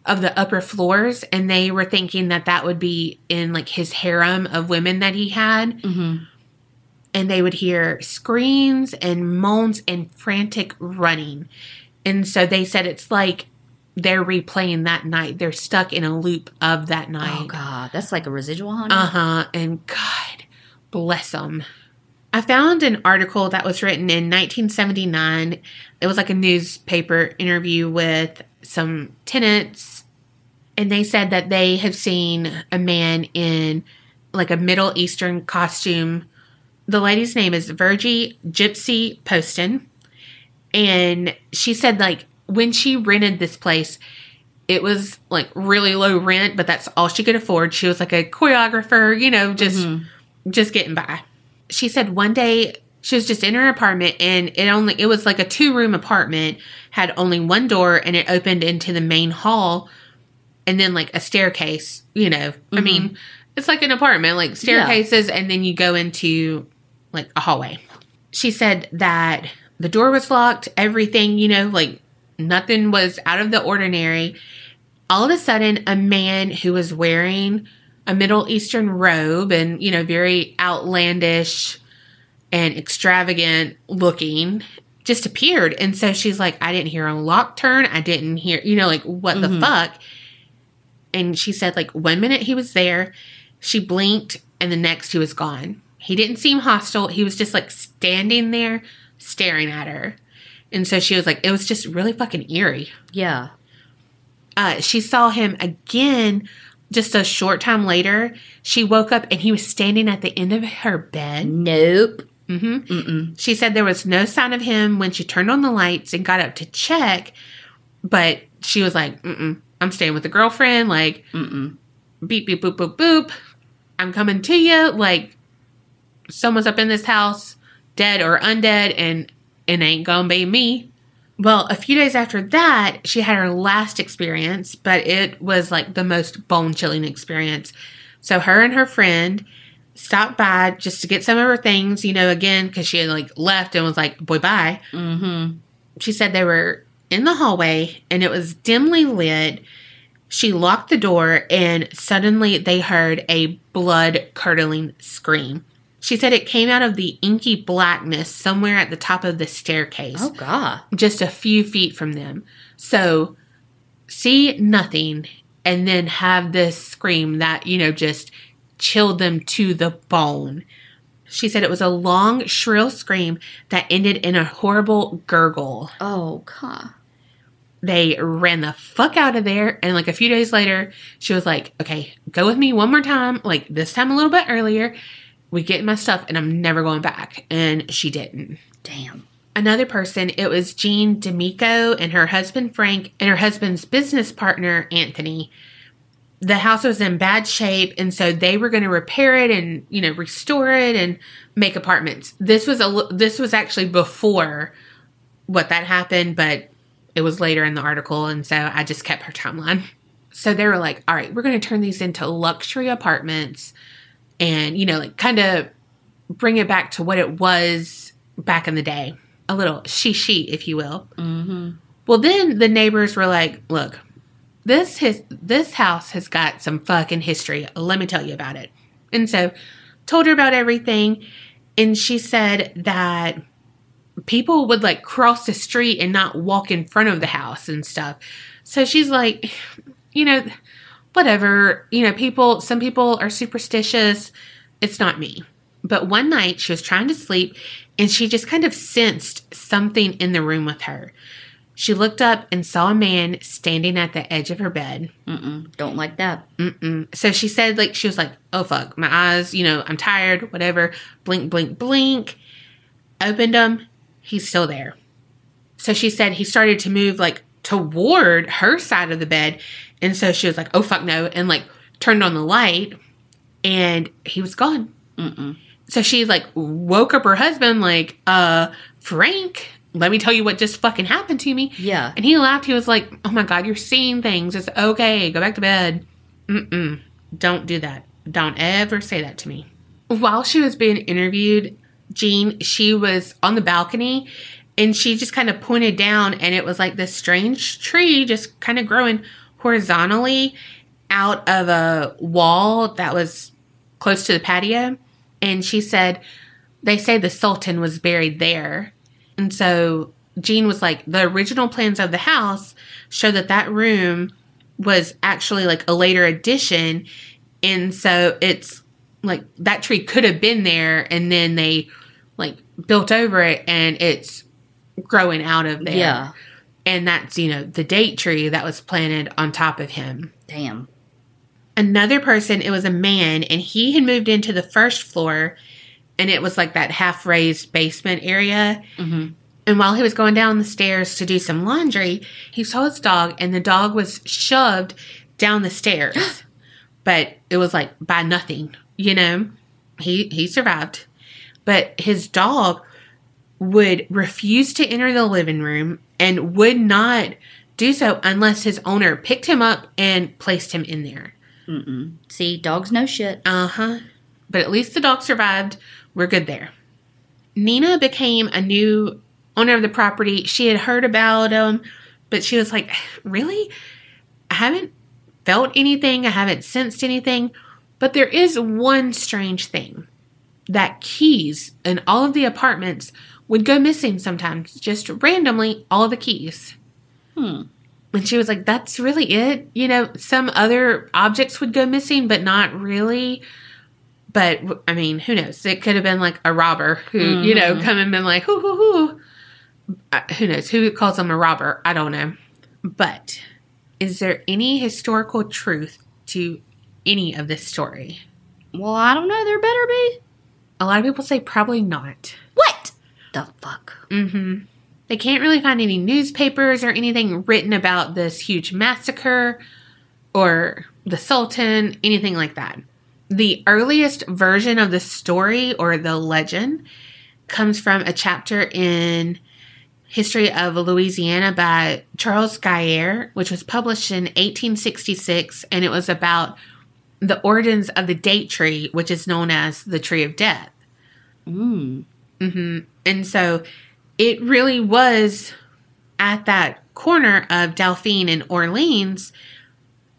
of the upper floors and they were thinking that that would be in like his harem of women that he had Mm-hmm. And they would hear screams and moans and frantic running and so they said it's like they're replaying that night they're stuck in a loop of that night. Oh God. That's like a residual haunting. uh-huh and god bless them i found an article that was written in 1979 it was like a newspaper interview with some tenants and they said that they have seen a man in like a middle eastern costume the lady's name is virgie gypsy poston. And she said like when she rented this place it was like really low rent but that's all she could afford. She was like a choreographer you know just Mhm. just getting by. She said one day she was just in her apartment and it only it was like a two room apartment had only one door and it opened into the main hall and then like a staircase you know. I mean it's like an apartment like staircases and then you go into like a hallway she said that the door was locked everything you know like nothing was out of the ordinary all of a sudden a man who was wearing a middle eastern robe and you know very outlandish and extravagant looking just appeared. And so she's like, I didn't hear a lock turn. I didn't hear, you know, like, what the mm-hmm. fuck? And she said, like, one minute he was there, she blinked, and the next he was gone. He didn't seem hostile. He was just like standing there staring at her. And so she was like, it was just really fucking eerie. Yeah. Uh, she saw him again just a short time later. She woke up and he was standing at the end of her bed. Nope. hmm Mm-mm. She said there was no sign of him when she turned on the lights and got up to check, but she was like, Mm-mm, I'm staying with a girlfriend. Like, Mm-mm. beep, beep, boop, boop, boop. I'm coming to you. Like, someone's up in this house, dead or undead, and it ain't gonna be me. Well, a few days after that, she had her last experience, but it was like the most bone chilling experience. So, her and her friend stopped by just to get some of her things, you know, again, because she had like left and was like, boy, bye Mm-hmm. she said they were in the hallway and it was dimly lit. She locked the door and suddenly they heard a blood curdling scream. She said it came out of the inky blackness somewhere at the top of the staircase, Oh God. just a few feet from them. So, see nothing and then have this scream that, you know, just chilled them to the bone. She said it was a long, shrill scream that ended in a horrible gurgle Oh God. they ran the fuck out of there and like a few days later she was like okay go with me one more time like this time a little bit earlier we get my stuff and i'm never going back. And she didn't. Damn. another person it was jean d'amico and her husband frank and her husband's business partner anthony. The house was in bad shape and so they were going to repair it and you know restore it and make apartments. This was a this was actually before what that happened but it was later in the article and so i just kept her timeline. So they were like all right we're going to turn these into luxury apartments and you know like kind of bring it back to what it was back in the day a little she she if you will Mm-hmm. well, then the neighbors were like, "Look, this his this house has got some fucking history. Let me tell you about it." And so, told her about everything, and she said that people would like cross the street and not walk in front of the house and stuff. So she's like, (sighs) you know, whatever. You know, people. Some people are superstitious. It's not me. But one night she was trying to sleep, and she just kind of sensed something in the room with her. She looked up and saw a man standing at the edge of her bed. Mm-mm. Don't like that. Mm-mm. So she said, like, she was like, oh, fuck, my eyes, you know, I'm tired, whatever. Blink, blink, blink. Opened them. He's still there. So she said he started to move, like, toward her side of the bed. And so she was like, oh, fuck no. And, like, turned on the light and he was gone. Mm-mm. So she, like, woke up her husband, like, uh, Frank, let me tell you what just fucking happened to me. Yeah. And he laughed. He was like, "Oh my god, you're seeing things. It's okay. Go back to bed." Mm-mm. Don't do that. Don't ever say that to me. While she was being interviewed, Jean, she was on the balcony, and she just kind of pointed down, and it was like this strange tree just kind of growing horizontally out of a wall that was close to the patio. And she said, "They say the Sultan was buried there." And so Jean was like, the original plans of the house show that that room was actually like a later addition. And so it's like that tree could have been there and then they like built over it and it's growing out of there. Yeah. And that's, you know, the date tree that was planted on top of him. Damn. another person it was a man and he had moved into the first floor and it was like that half raised basement area. Mm-hmm. and while he was going down the stairs to do some laundry he saw his dog and the dog was shoved down the stairs. (gasps) But it was like by nothing you know? He he survived. But his dog would refuse to enter the living room and would not do so unless his owner picked him up and placed him in there. Mm-mm. See, dogs know shit. Uh huh. But at least the dog survived. We're good there. Nina became a new owner of the property. She had heard about him, but she was like, Really? I haven't felt anything. I haven't sensed anything. But there is one strange thing that keys in all of the apartments would go missing sometimes, just randomly, all the keys. Hmm. And she was like, That's really it. You know, some other objects would go missing, but not really. But I mean, who knows? It could have been like a robber who, you know, come and been like, hoo, hoo, hoo. Uh, who knows? Who calls him a robber? I don't know. But is there any historical truth to any of this story? Well, I don't know. There better be. A lot of people say probably not. What the fuck? Mm-hmm. They can't really find any newspapers or anything written about this huge massacre or the Sultan, anything like that. The earliest version of the story or the legend comes from a chapter in History of Louisiana by Charles Gayarré, which was published in 1866, and it was about the origins of the date tree, which is known as the tree of death. Mm. hmm And so it really was at that corner of Dauphine and Orleans.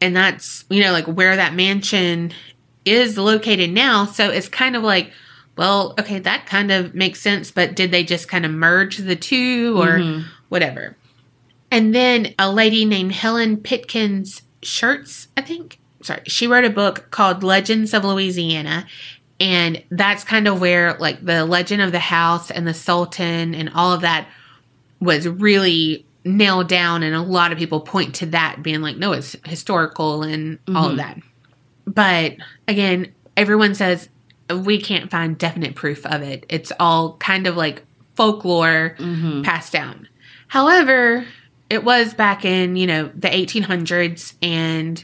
And that's, you know, like where that mansion is located now. So it's kind of like, well, okay, that kind of makes sense. But did they just kind of merge the two or Mhm. whatever? And then a lady named Helen Pitkins Schertz, I think. Sorry, she wrote a book called Legends of Louisiana. And that's kind of where like the legend of the house and the Sultan and all of that was really nailed down. And a lot of people point to that being like, no, it's historical and all of Mhm. that. But again, everyone says we can't find definite proof of it. It's all kind of like folklore Mm-hmm. passed down. However, it was back in, you know, the 1800s and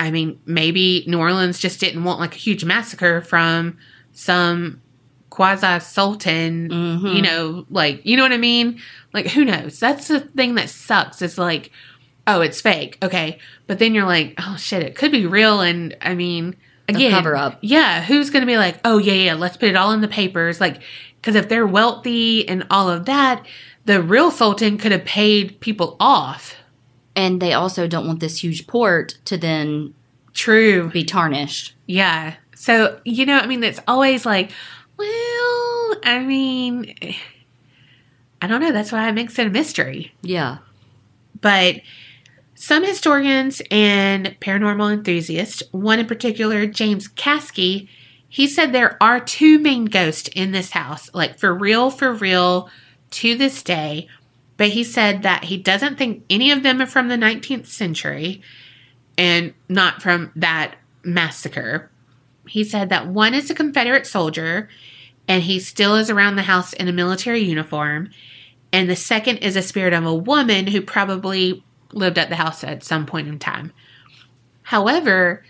I mean, maybe New Orleans just didn't want like a huge massacre from some quasi sultan, Mhm. you know, like, you know what I mean? Like, who knows? That's the thing that sucks. It's like, oh, it's fake. Okay. But then you're like, oh shit, it could be real. And I mean, again, cover up. Yeah. Who's going to be like, oh, yeah, yeah, let's put it all in the papers? Like, because if they're wealthy and all of that, the real sultan could have paid people off. And they also don't want this huge port to then True. be tarnished. Yeah. So, you know, I mean, it's always like, well, I mean, I don't know. That's why I makes it a mystery. Yeah. But some historians and paranormal enthusiasts, one in particular, James Caskey, he said there are two main ghosts in this house, like for real, for real, to this day. But he said that he doesn't think any of them are from the 19th century and not from that massacre. He said that one is a Confederate soldier and he still is around the house in a military uniform. And the second is a spirit of a woman who probably lived at the house at some point in time. However,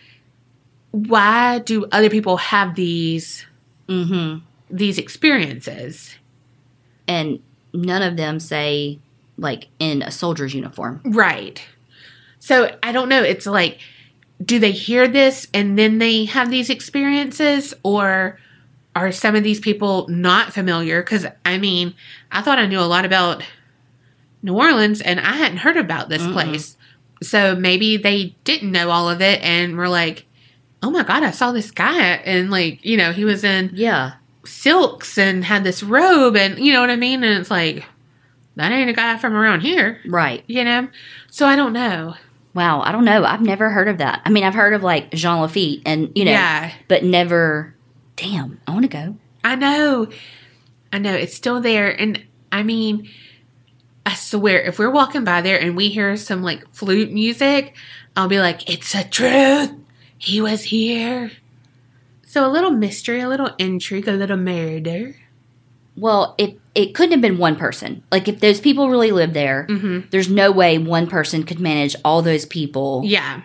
why do other people have these Mm-hmm. these experiences? And none of them say like in a soldier's uniform. Right. So I don't know. It's like, do they hear this and then they have these experiences, or are some of these people not familiar? Because I mean, I thought I knew a lot about New Orleans and I hadn't heard about this Mm-mm. place. So maybe they didn't know all of it and were like, oh my God, I saw this guy. And like, you know, he was in Yeah. Silks and had this robe and you know what I mean? And it's like, that ain't a guy from around here, Right. you know? So I don't know. Wow. I don't know. I've never heard of that. I mean, I've heard of like Jean Lafitte and, you know, Yeah. but never. Damn. I want to go. I know. I know. It's still there. And I mean, I swear, if we're walking by there and we hear some like flute music, I'll be like, it's a truth. He was here. So a little mystery, a little intrigue, a little murder. Well, it it couldn't have been one person. Like if those people really lived there, hmm there's no way one person could manage all those people. Yeah.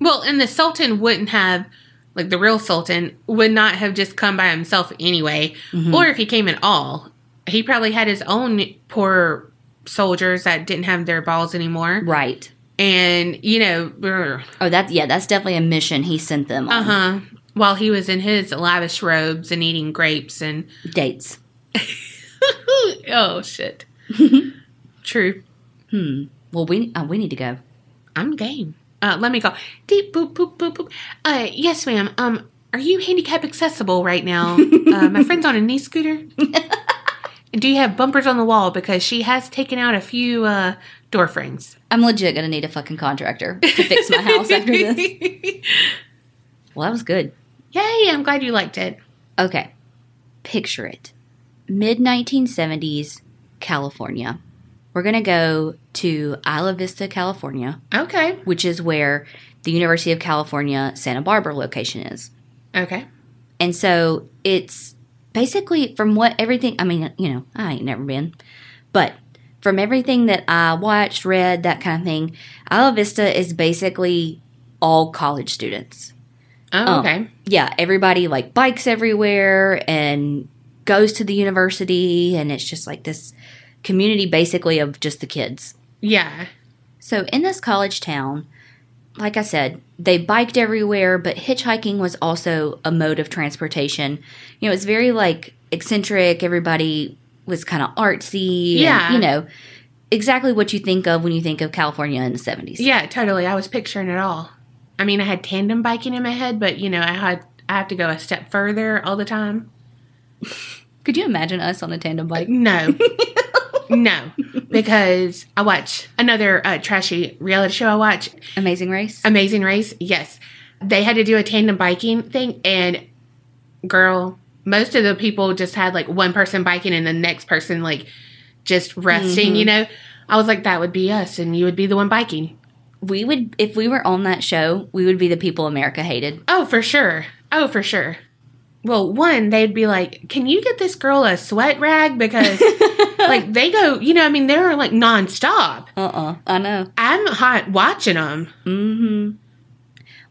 Well, and the Sultan wouldn't have like the real Sultan, would not have just come by himself anyway. Mm-hmm. Or if he came at all, he probably had his own poor soldiers that didn't have their balls anymore. Right. And, you know, Oh, that's yeah, that's definitely a mission he sent them uh on. huh. While he was in his lavish robes and eating grapes and. (laughs) Dates. oh, shit. (laughs) True. Hmm. Well, we uh, we need to go. I'm game. Uh, let me go. Deep boop boop boop boop. Uh, yes, ma'am. Um, are you handicap accessible right now? (laughs) uh, my friend's on a knee scooter. Do you have bumpers on the wall? Because she has taken out a few uh, door frames. I'm legit gonna need a fucking contractor to fix my house after this. Well, that was good. Yay! I'm glad you liked it. Okay. Picture it. Mid 1970s, California. We're going to go to Isla Vista, California, Okay. which is where the University of California Santa Barbara location is. Okay. And so it's basically from what everything, I mean, you know, I ain't never been, but from everything that I watched, read, that kind of thing, Isla Vista is basically all college students. Oh, Oh. okay. yeah, everybody like bikes everywhere and goes to the university, and it's just like this community basically of just the kids. Yeah. So in this college town, like I said, they biked everywhere, but hitchhiking was also a mode of transportation. You know, it's very like eccentric. Everybody was kind of artsy. and, Yeah. you know, exactly what you think of when you think of California in the 70s. Yeah, totally. I was picturing it all. I mean, I had tandem biking in my head, but you know, I had I have to go a step further all the time. (laughs) Could you imagine us on a tandem bike? No. (laughs) no. Because I watch another uh, trashy reality show I watch, Amazing Race? Amazing Race. Yes. They had to do a tandem biking thing and girl, most of the people just had like one person biking and the next person like just resting, you know. I was like that would be us and you would be the one biking. We would if we were on that show we would be the people america hated Oh, for sure. Oh, for sure. Well, one, they'd be like, "Can you get this girl a sweat rag?" Because, (laughs) like, they go, you know, I mean, they're like nonstop. uh-uh i know I'm hot watching them. mm-hmm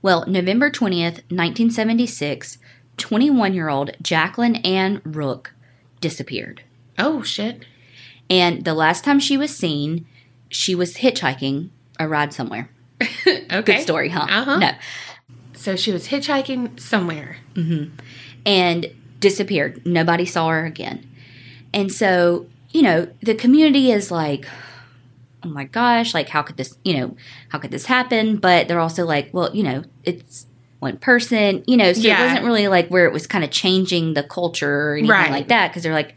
well november 20th 1976 21 year old jacqueline ann rook disappeared Oh shit. and the last time she was seen she was hitchhiking a ride somewhere (laughs) okay. good story huh Uh-huh. no So she was hitchhiking somewhere. and disappeared. Nobody saw her again. And so, you know, the community is like, oh my gosh, like, how could this, you know, how could this happen? But they're also like, well, you know, it's one person, you know, so Yeah. it wasn't really like where it was kind of changing the culture or anything Right. like that. Cause they're like,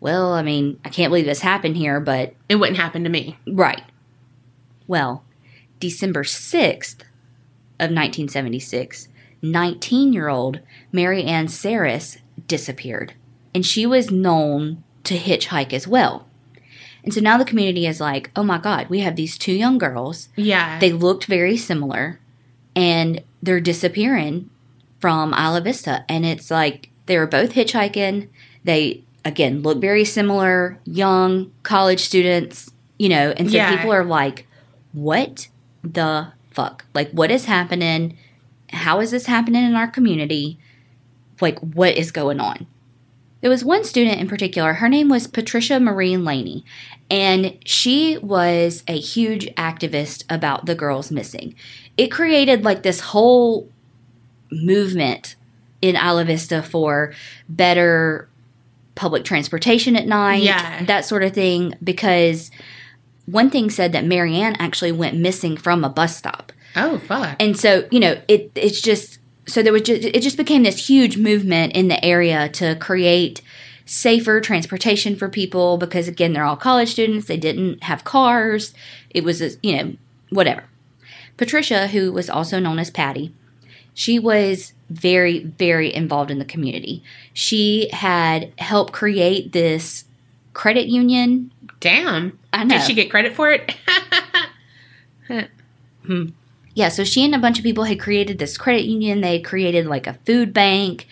well, I mean, I can't believe this happened here, but It wouldn't happen to me. Right. Well, December 6th of 1976, 19 year old Mary Ann Sarris disappeared. And she was known to hitchhike as well. And so now the community is like, oh my God, we have these two young girls. Yeah. They looked very similar and they're disappearing from Isla Vista. And it's like they were both hitchhiking. They, again, look very similar, young college students, you know. And so Yeah. people are like, what the fuck? Like, what is happening? How is this happening in our community? Like, what is going on? There was one student in particular, her name was Patricia Marine Laney, and she was a huge activist about the girls missing. It created like this whole movement in Isla Vista for better public transportation at night, Yeah. that sort of thing, because one thing said that Marianne actually went missing from a bus stop. oh fuck. And so, you know, it it's just so there was just it just became this huge movement in the area to create safer transportation for people because again, they're all college students, they didn't have cars. It was a, you know, whatever. Patricia, who was also known as Patty, she was very very involved in the community. She had helped create this credit union. Damn. I know. Did she get credit for it? (laughs) Yeah, so she and a bunch of people had created this credit union. They had created like a food bank.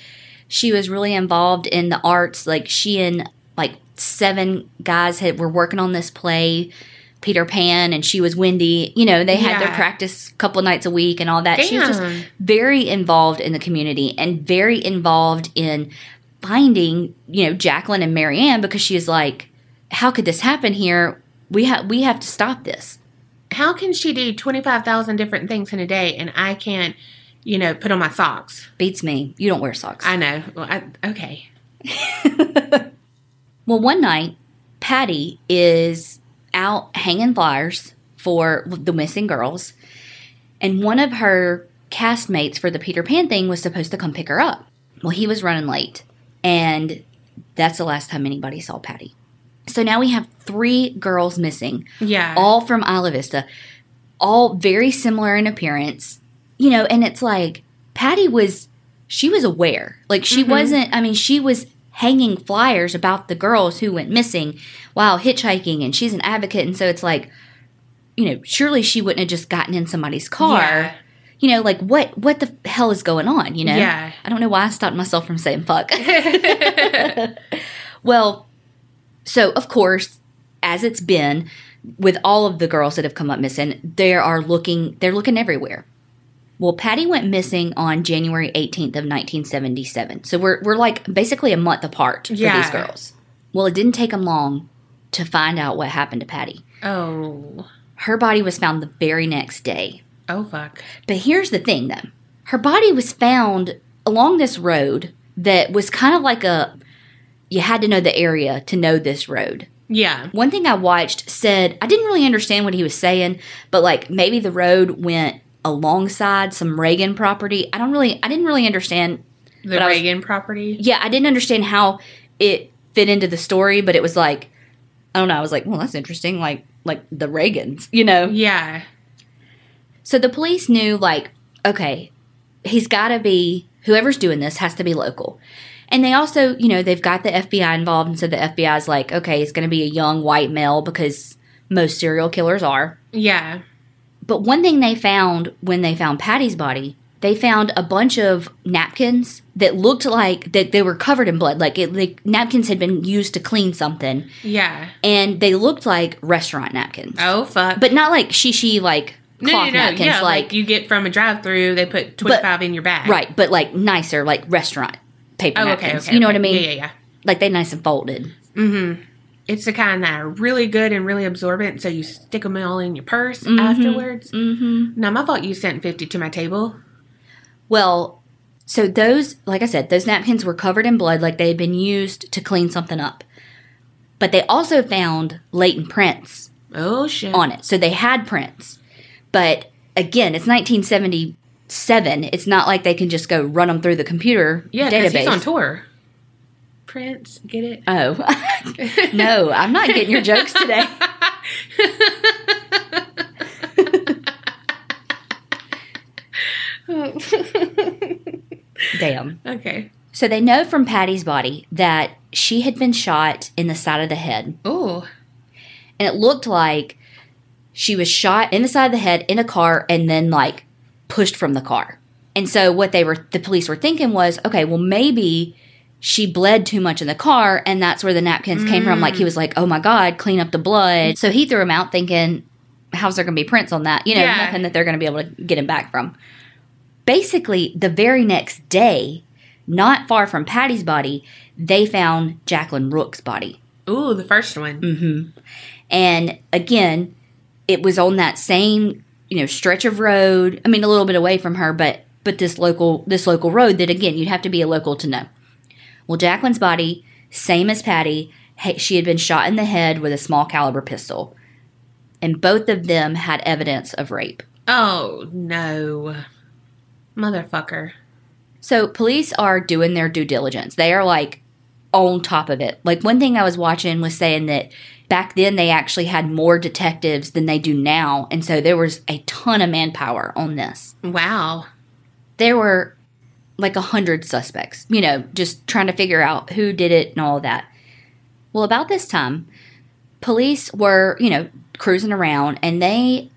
She was really involved in the arts. Like she and like seven guys had were working on this play Peter Pan and she was Wendy. You know, they had their practice a couple nights a week and all that. She was just very involved in the community and very involved in finding, you know, Jacqueline and Marianne because she was like, how could this happen here? We have we have to stop this. How can she do 25,000 different things in a day and I can't, you know, put on my socks? Beats me. You don't wear socks. I know. Well, I, okay. (laughs) Well, one night, Patty is out hanging flyers for the missing girls, and one of her castmates for the Peter Pan thing was supposed to come pick her up. Well, he was running late, and that's the last time anybody saw Patty. So now we have three girls missing, Yeah. all from Isla Vista, all very similar in appearance. You know, and it's like Patty was she was aware. Like she Mhm. wasn't I mean, she was hanging flyers about the girls who went missing while hitchhiking and she's an advocate and so it's like you know, surely she wouldn't have just gotten in somebody's car. Yeah. You know, like what what the hell is going on, you know? Yeah. I don't know why I stopped myself from saying fuck. (laughs) (laughs) Well, so of course, as it's been with all of the girls that have come up missing, they are looking they're looking everywhere. Well, Patty went missing on January 18th of 1977. So we're we're like basically a month apart for Yeah. these girls. Well, it didn't take them long to find out what happened to Patty. oh. Her body was found the very next day. Oh, fuck. But here's the thing though. Her body was found along this road that was kind of like a you had to know the area to know this road. Yeah. One thing I watched said I didn't really understand what he was saying, but like maybe the road went alongside some Reagan property. I don't really I didn't really understand. The I was- Reagan property. Yeah, I didn't understand how it fit into the story, but it was like I don't know, I was like, "Well, that's interesting like like the Reagans, you know." Yeah. So the police knew, like, okay, he's got to be, whoever's doing this has to be local. And they also, you know, they've got the FBI involved. And so the FBI is like, okay, it's going to be a young white male because most serial killers are. Yeah. But one thing they found when they found Patty's body, they found a bunch of napkins that looked like that they were covered in blood. Like, it, like napkins had been used to clean something. Yeah. And they looked like restaurant napkins. Oh, fuck. But not like shishi, like no, cloth no, no. napkins. Yeah, like, like, you get from a drive-through, they put 25 in your bag. Right, but like nicer, like restaurant paper Oh, okay, napkins. okay. you know okay. what I mean? Yeah, yeah, yeah. Like they nice and folded. Mm-hmm. It's the kind that are really good and really absorbent, so you stick them all in your purse Mhm. afterwards. Mm-hmm. Now, my fault you sent 50 to my table. Well, so those, like I said, those napkins were covered in blood, like they had been used to clean something up. But they also found latent prints Oh, shit. on it, so they had prints. But again, it's 1977. It's not like they can just go run them through the computer Yeah, database. he's on tour. Prince, get it? Oh (laughs) no, I'm not getting your jokes today. (laughs) Damn. okay. So they know from Patty's body that she had been shot in the side of the head. Oh, And it looked like she was shot in the side of the head in a car and then like pushed from the car. And so what they were the police were thinking was, okay, well maybe she bled too much in the car and that's where the napkins came from. Like he was like, "Oh my god, clean up the blood." So he threw them out thinking, how's there going to be prints on that? You know, Yeah. nothing that they're going to be able to get him back from. Basically, the very next day, not far from Patty's body, they found Jacqueline Rook's body. ooh, the first one. hmm And again, it was on that same you know stretch of road. I mean, a little bit away from her, but but this local this local road that again you'd have to be a local to know. Well, Jacqueline's body, same as Patty, she had been shot in the head with a small caliber pistol, and both of them had evidence of rape. Oh, no. Motherfucker. So police are doing their due diligence. They are like on top of it. Like one thing I was watching was saying that back then they actually had more detectives than they do now, and so there was a ton of manpower on this. Wow. There were like a hundred suspects, you know, just trying to figure out who did it and all of that. Well, about this time, police were, you know, cruising around and they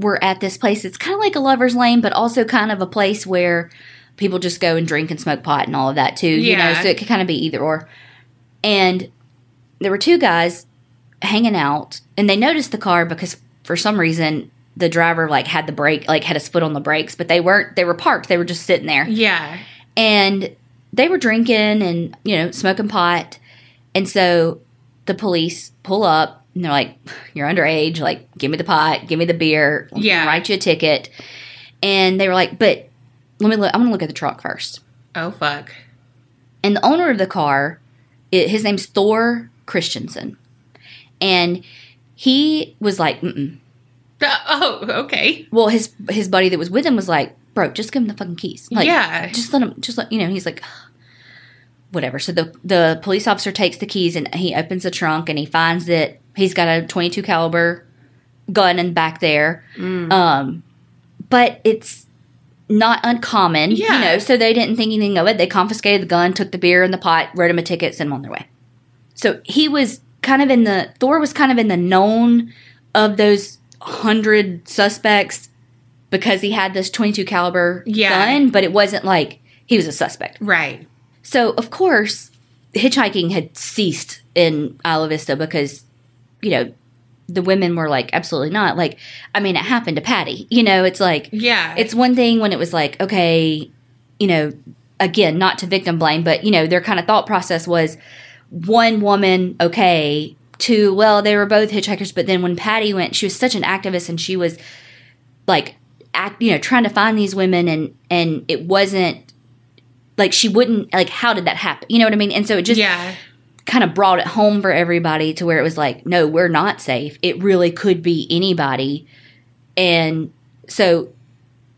were at this place. It's kind of like a lover's lane, but also kind of a place where people just go and drink and smoke pot and all of that too. You know, Yeah. so it could kind of be either or. And there were two guys hanging out and they noticed the car because for some reason the driver like had the brake like had his foot on the brakes but they weren't they were parked they were just sitting there Yeah. and they were drinking and you know smoking pot and so the police pull up and they're like you're underage like give me the pot give me the beer Yeah. write you a ticket and they were like but let me look i'm gonna look at the truck first Oh fuck. and the owner of the car i his name's thor christensen and he was like Mm-mm. (laughs) Oh, okay. well his his buddy that was with him was like bro just give him the fucking keys like yeah. just let him just let you know he's like (sighs) whatever so the the police officer takes the keys and he opens the trunk and he finds that he's got a 22 caliber gun in back there Mm. um but it's not uncommon Yeah. you know so they didn't think anything of it they confiscated the gun took the beer and the pot wrote him a ticket sent him on their way so he was kind of in the thor was kind of in the known of those hundred suspects because he had this 22 caliber Yeah. gun but it wasn't like he was a suspect Right. so of course hitchhiking had ceased in isla vista because you know the women were like absolutely not like i mean it happened to patty you know it's like Yeah. it's one thing when it was like okay you know again not to victim blame but you know their kind of thought process was one woman okay two well they were both hitchhikers but then when patty went she was such an activist and she was like act you know trying to find these women and and it wasn't like she wouldn't like how did that happen you know what i mean and so it just yeah. kind of brought it home for everybody to where it was like, no, we're not safe. It really could be anybody. And so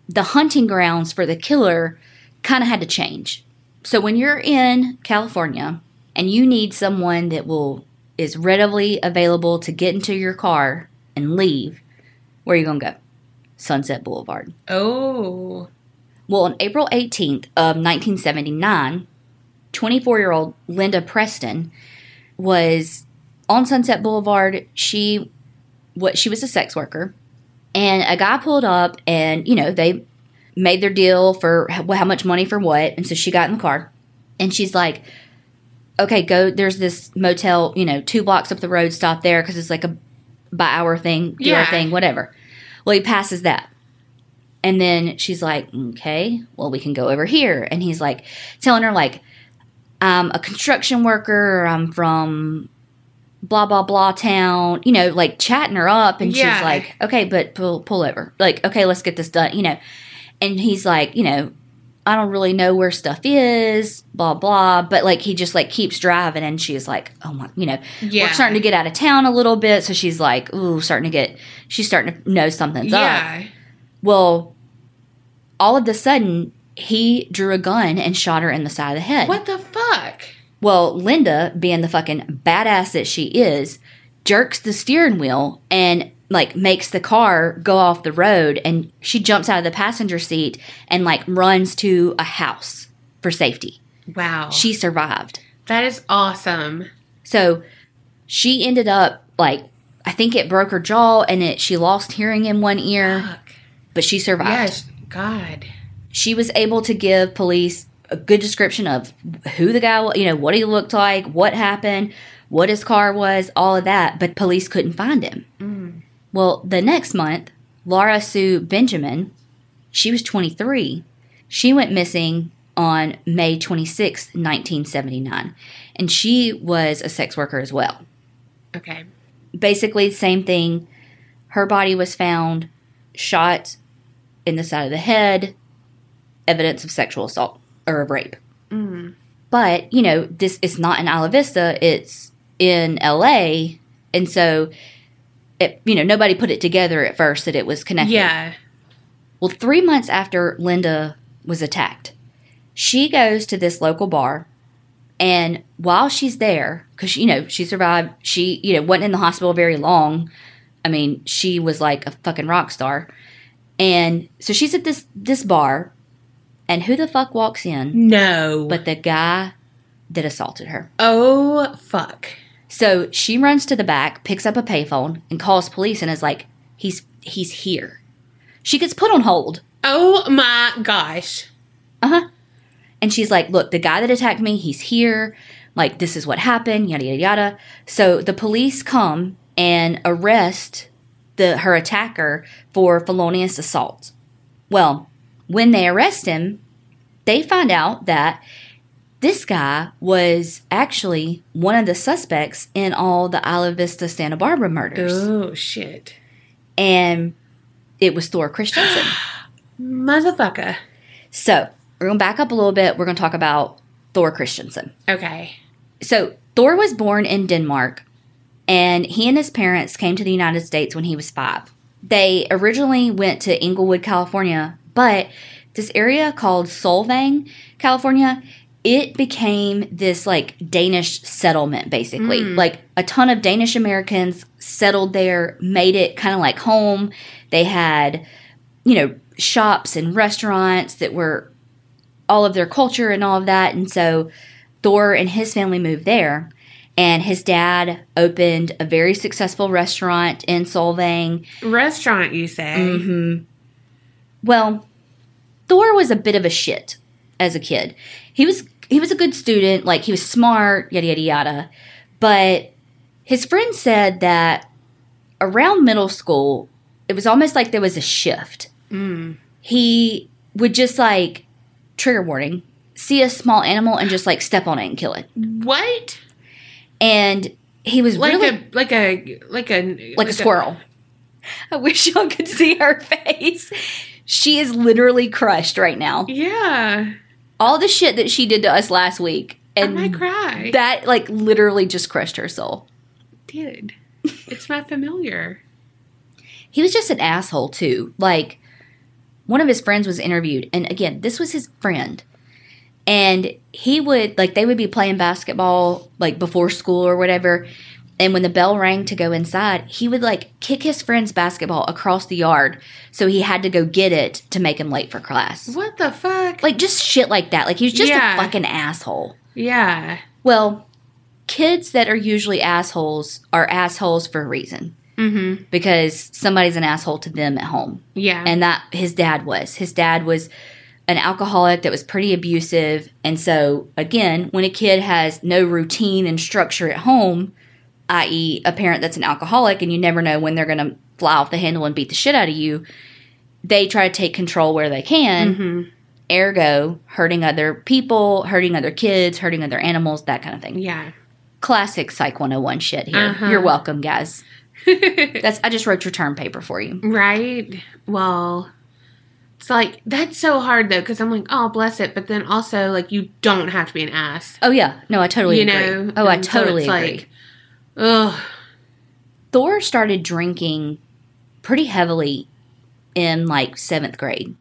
the hunting grounds for the killer kind of had to change. So when you're in California and you need someone that will is readily available to get into your car and leave, where are you going to go? Sunset Boulevard. Oh. Well, on April 18th of 1979, 24-year-old Linda Preston was on Sunset Boulevard. She what she was a sex worker, and a guy pulled up, and you know they made their deal for how, how much money for what, and so she got in the car, and she's like, "Okay, go. There's this motel, you know, two blocks up the road. Stop there because it's like a by hour thing, do our thing, whatever." Well, he passes that. And then she's like, okay, well, we can go over here. And he's like, telling her, like, I'm a construction worker, I'm from blah, blah, blah town, you know, like chatting her up. And Yeah. she's like, okay, but pull, pull over. Like, okay, let's get this done, you know. And he's like, you know, I don't really know where stuff is, blah, blah. But like, he just like keeps driving. And she's like, oh my, you know, Yeah. we're starting to get out of town a little bit. So she's like, ooh, starting to get, she's starting to know something's up. Yeah. Well, all of a sudden, he drew a gun and shot her in the side of the head. What the fuck? Well, Linda, being the fucking badass that she is, jerks the steering wheel and like makes the car go off the road and she jumps out of the passenger seat and like runs to a house for safety. Wow. She survived. that is awesome. So she ended up like I think it broke her jaw and it she lost hearing in one ear, Fuck. but she survived. Yes. God. she was able to give police a good description of who the guy was, you know, what he looked like, what happened, what his car was, all of that, but police couldn't find him. Mm. Well, the next month, Laura Sue Benjamin, she was 23, she went missing on May 26, 1979, and she was a sex worker as well. Okay. Basically, the same thing. Her body was found shot in the side of the head, evidence of sexual assault or of rape. Mm. But, you know, this is not in Isla Vista, it's in LA. And so, it, you know, nobody put it together at first that it was connected. Yeah. Well, three months after Linda was attacked, she goes to this local bar. And while she's there, because, you know, she survived, she, you know, wasn't in the hospital very long. I mean, she was like a fucking rock star. And so she's at this this bar, and who the fuck walks in No. but the guy that assaulted her? oh fuck. So she runs to the back, picks up a payphone, and calls police, and is like, "He's he's here." She gets put on hold. Oh my gosh. Uh huh. And she's like, "Look, the guy that attacked me, he's here. like this is what happened, yada yada yada. So the police come and arrest the her attacker for felonious assault. Well, when they arrest him, they find out that this guy was actually one of the suspects in all the Isla Vista Santa Barbara murders. Oh shit. And it was Thor Christiansen. (gasps) Motherfucker. so we're going to back up a little bit. We're going to talk about Thor Christiansen. Okay. So Thor was born in Denmark, and he and his parents came to the United States when he was five. They originally went to Inglewood, California, but this area called Solvang, California, it became this like Danish settlement basically. Like a ton of Danish Americans settled there, made it kind of like home. They had, you know, shops and restaurants that were all of their culture and all of that. And so Thor and his family moved there. And his dad opened a very successful restaurant in Solvang. Restaurant, you say? Hmm. Well, Thor was a bit of a shit as a kid. He was he was a good student, like he was smart, yada yada yada. But his friend said that around middle school, it was almost like there was a shift. Mm. He would just like trigger warning, see a small animal and just like step on it and kill it. What? And he was Like really a like a like a like a squirrel. I wish y'all could see her (laughs) face. She is literally crushed right now. Yeah. All the shit that she did to us last week, I and might cry. that like literally just crushed her soul. Dude. It's not familiar. He was just an asshole too. Like one of his friends was interviewed, and again, this was his friend. And he would like they would be playing basketball like before school or whatever. And when the bell rang to go inside, he would like kick his friend's basketball across the yard. So he had to go get it to make him late for class. What the fuck? Like just shit like that. Like he was just Yeah. a fucking asshole. yeah. Well, kids that are usually assholes are assholes for a reason Mm-hmm. because somebody's an asshole to them at home. Yeah. And that his dad was. His dad was an alcoholic that was pretty abusive. And so, again, when a kid has no routine and structure at home, i.e., a parent that's an alcoholic and you never know when they're going to fly off the handle and beat the shit out of you, they try to take control where they can. mm-hmm. Ergo, hurting other people, hurting other kids, hurting other animals, that kind of thing. Yeah. Classic Psych 101 shit here. Uh-huh. You're welcome, guys. (laughs) That's I just wrote your term paper for you. Right. Well, it's like that's so hard though because I'm like, oh, bless it, but then also like you don't have to be an ass. Oh yeah, no, I totally you agree. know. oh, I And so totally it's agree. Like, ugh. Thor started drinking pretty heavily in like seventh grade.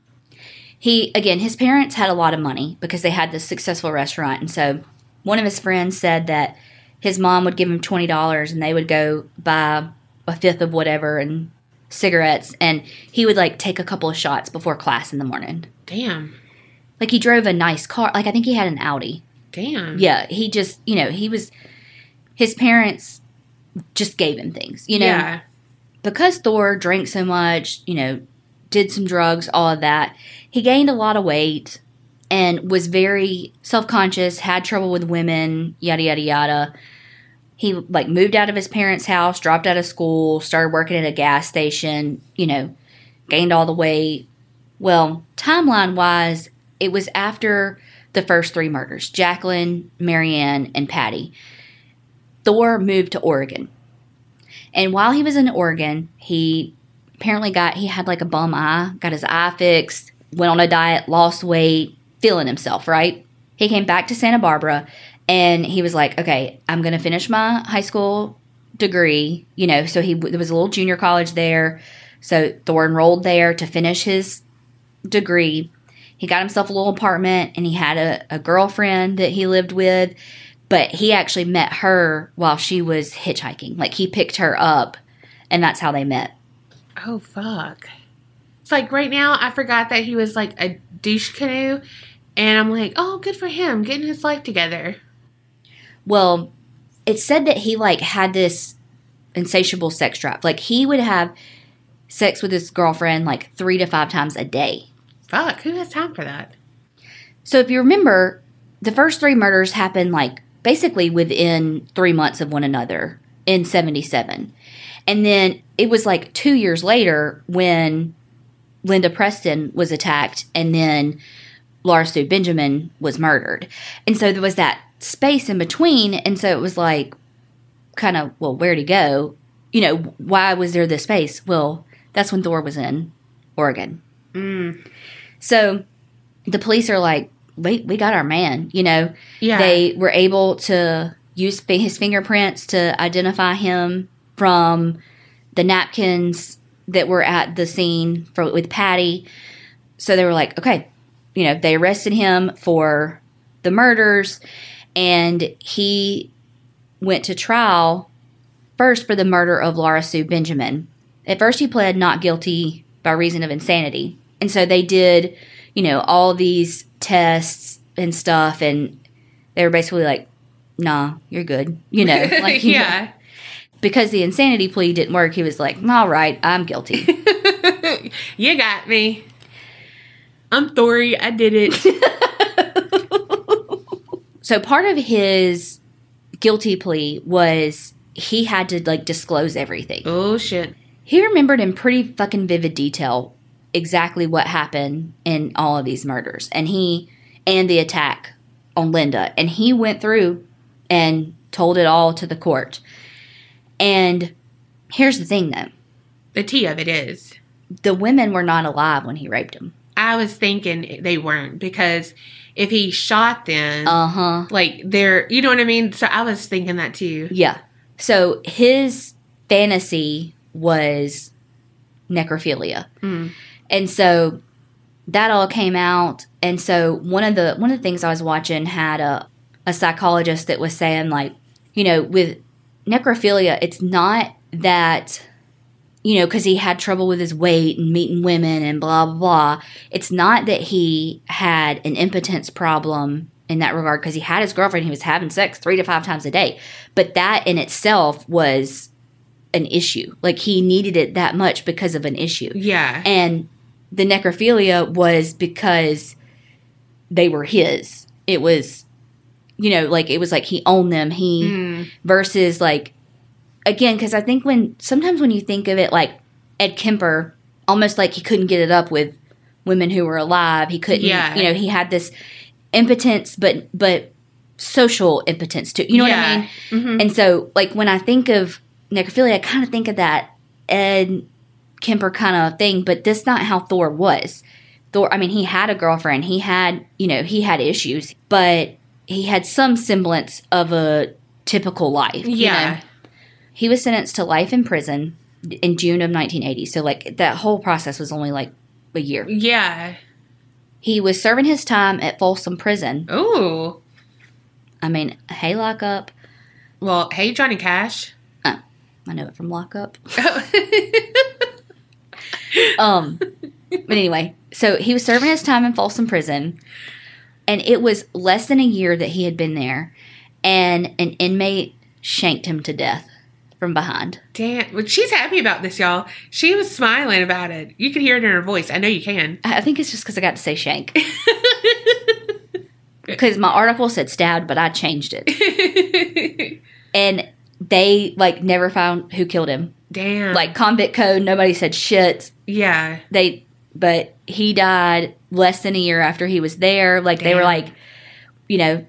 He again, his parents had a lot of money because they had this successful restaurant, and so one of his friends said that his mom would give him twenty dollars, and they would go buy a fifth of whatever and cigarettes, and he would like take a couple of shots before class in the morning. Damn. Like he drove a nice car, like I think he had an Audi. Damn. Yeah, he just you know he was his parents just gave him things, you know Yeah. because Thor drank so much, you know, did some drugs, all of that, he gained a lot of weight and was very self conscious, had trouble with women, yada, yada, yada. He like moved out of his parents' house, dropped out of school, started working at a gas station, you know, gained all the weight. Well, timeline wise, it was after the first three murders Jacqueline, Marianne, and Patty. Thor moved to Oregon. And while he was in Oregon, he apparently got he had like a bum eye, got his eye fixed, went on a diet, lost weight, feeling himself, right? He came back to Santa Barbara and he was like, "Okay, I'm going to finish my high school degree, you know, so he there was a little junior college there. So Thor enrolled there to finish his degree. He got himself a little apartment and he had a, a girlfriend that he lived with, but he actually met her while she was hitchhiking. Like he picked her up and that's how they met. Oh fuck. It's like right now I forgot that he was like a douche canoe, and I'm like, oh, good for him getting his life together. Well, it said that he like had this insatiable sex drive. Like he would have sex with his girlfriend like 3 to 5 times a day. Fuck, who has time for that? So if you remember, the first three murders happened like basically within three months of one another in 77. And then it was like two years later when Linda Preston was attacked and then Laura Sue Benjamin was murdered. And so there was that space in between. And so it was like, kind of, well, where'd he go? You know, why was there this space? Well, that's when Thor was in Oregon. Mm. So the police are like, wait, we got our man, you know? Yeah. They were able to use his fingerprints to identify him from the napkins that were at the scene for, with Patty. So they were like, okay, you know, they arrested him for the murders and he went to trial first for the murder of Laura Sue Benjamin. At first, he pled not guilty by reason of insanity. And so they did, you know, all these tests and stuff, and they were basically like, nah, you're good. You know, (laughs) like, you know, yeah. because the insanity plea didn't work, he was like, all right, I'm guilty. (laughs) you got me. I'm Thori. I did it. (laughs) so part of his guilty plea was he had to like disclose everything. oh shit. He remembered in pretty fucking vivid detail exactly what happened in all of these murders and he and the attack on Linda and he went through and told it all to the court. And here's the thing though. The tea of it is. The women were not alive when he raped them. I was thinking they weren't because if he shot them, Uh-huh. like they're, you know what I mean. So I was thinking that too. Yeah. So his fantasy was necrophilia. Mm. And so that all came out and so one of the one of the things I was watching had a a psychologist that was saying like, you know, with necrophilia it's not that you know, because he had trouble with his weight and meeting women and blah, blah, blah. It's not that he had an impotence problem in that regard because he had his girlfriend. He was having sex three to five times a day. But that in itself was an issue. Like he needed it that much because of an issue. Yeah. And the necrophilia was because they were his. It was, you know, like it was like he owned them. He Mm. versus like again because I think when sometimes when you think of it like Ed Kemper, almost like he couldn't get it up with women who were alive. He couldn't. Yeah. You know, he had this impotence, but but social impotence too. You know what I Yeah. mean? Mhm. And so, like when I think of necrophilia, I kind of think of that Ed Kemper kind of thing, but that's not how Thor was. Thor, I mean, he had a girlfriend. He had, you know, he had issues, but he had some semblance of a typical life. you Yeah. know? He was sentenced to life in prison in June of 1980. So, like, that whole process was only like a year. Yeah. He was serving his time at Folsom Prison. Ooh. I mean, hey, lockup. Well, hey, Johnny Cash. Uh, I know it from lockup. (laughs) Um, but anyway, so he was serving his time in Folsom Prison, and it was less than a year that he had been there, and an inmate shanked him to death from behind. Damn. Well, she's happy about this, y'all. She was smiling about it. You can hear it in her voice. I know you can. I I think it's just because I got to say shank. (laughs) Because my article said stabbed, but I changed it, (laughs) and they like never found who killed him. Damn. Like convict code, nobody said shit. yeah. they but he died less than a year after he was there like they were like you know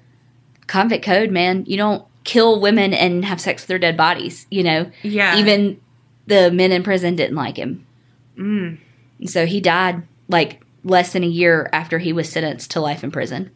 convict code man you don't kill women and have sex with their dead bodies you know Yeah. even the men in prison didn't like him Mm. so he died like less than a year after he was sentenced to life in prison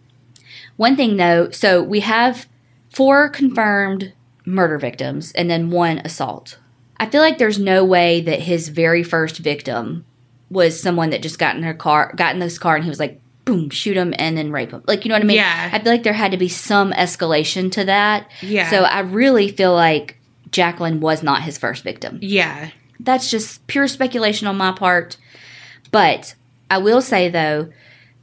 one thing though so we have four confirmed murder victims and then one assault i feel like there's no way that his very first victim was someone that just got in her car got in this car and he was like boom shoot him and then rape him like you know what i mean Yeah. i feel like there had to be some escalation to that Yeah. so i really feel like jacqueline was not his first victim yeah. that's just pure speculation on my part. But I will say though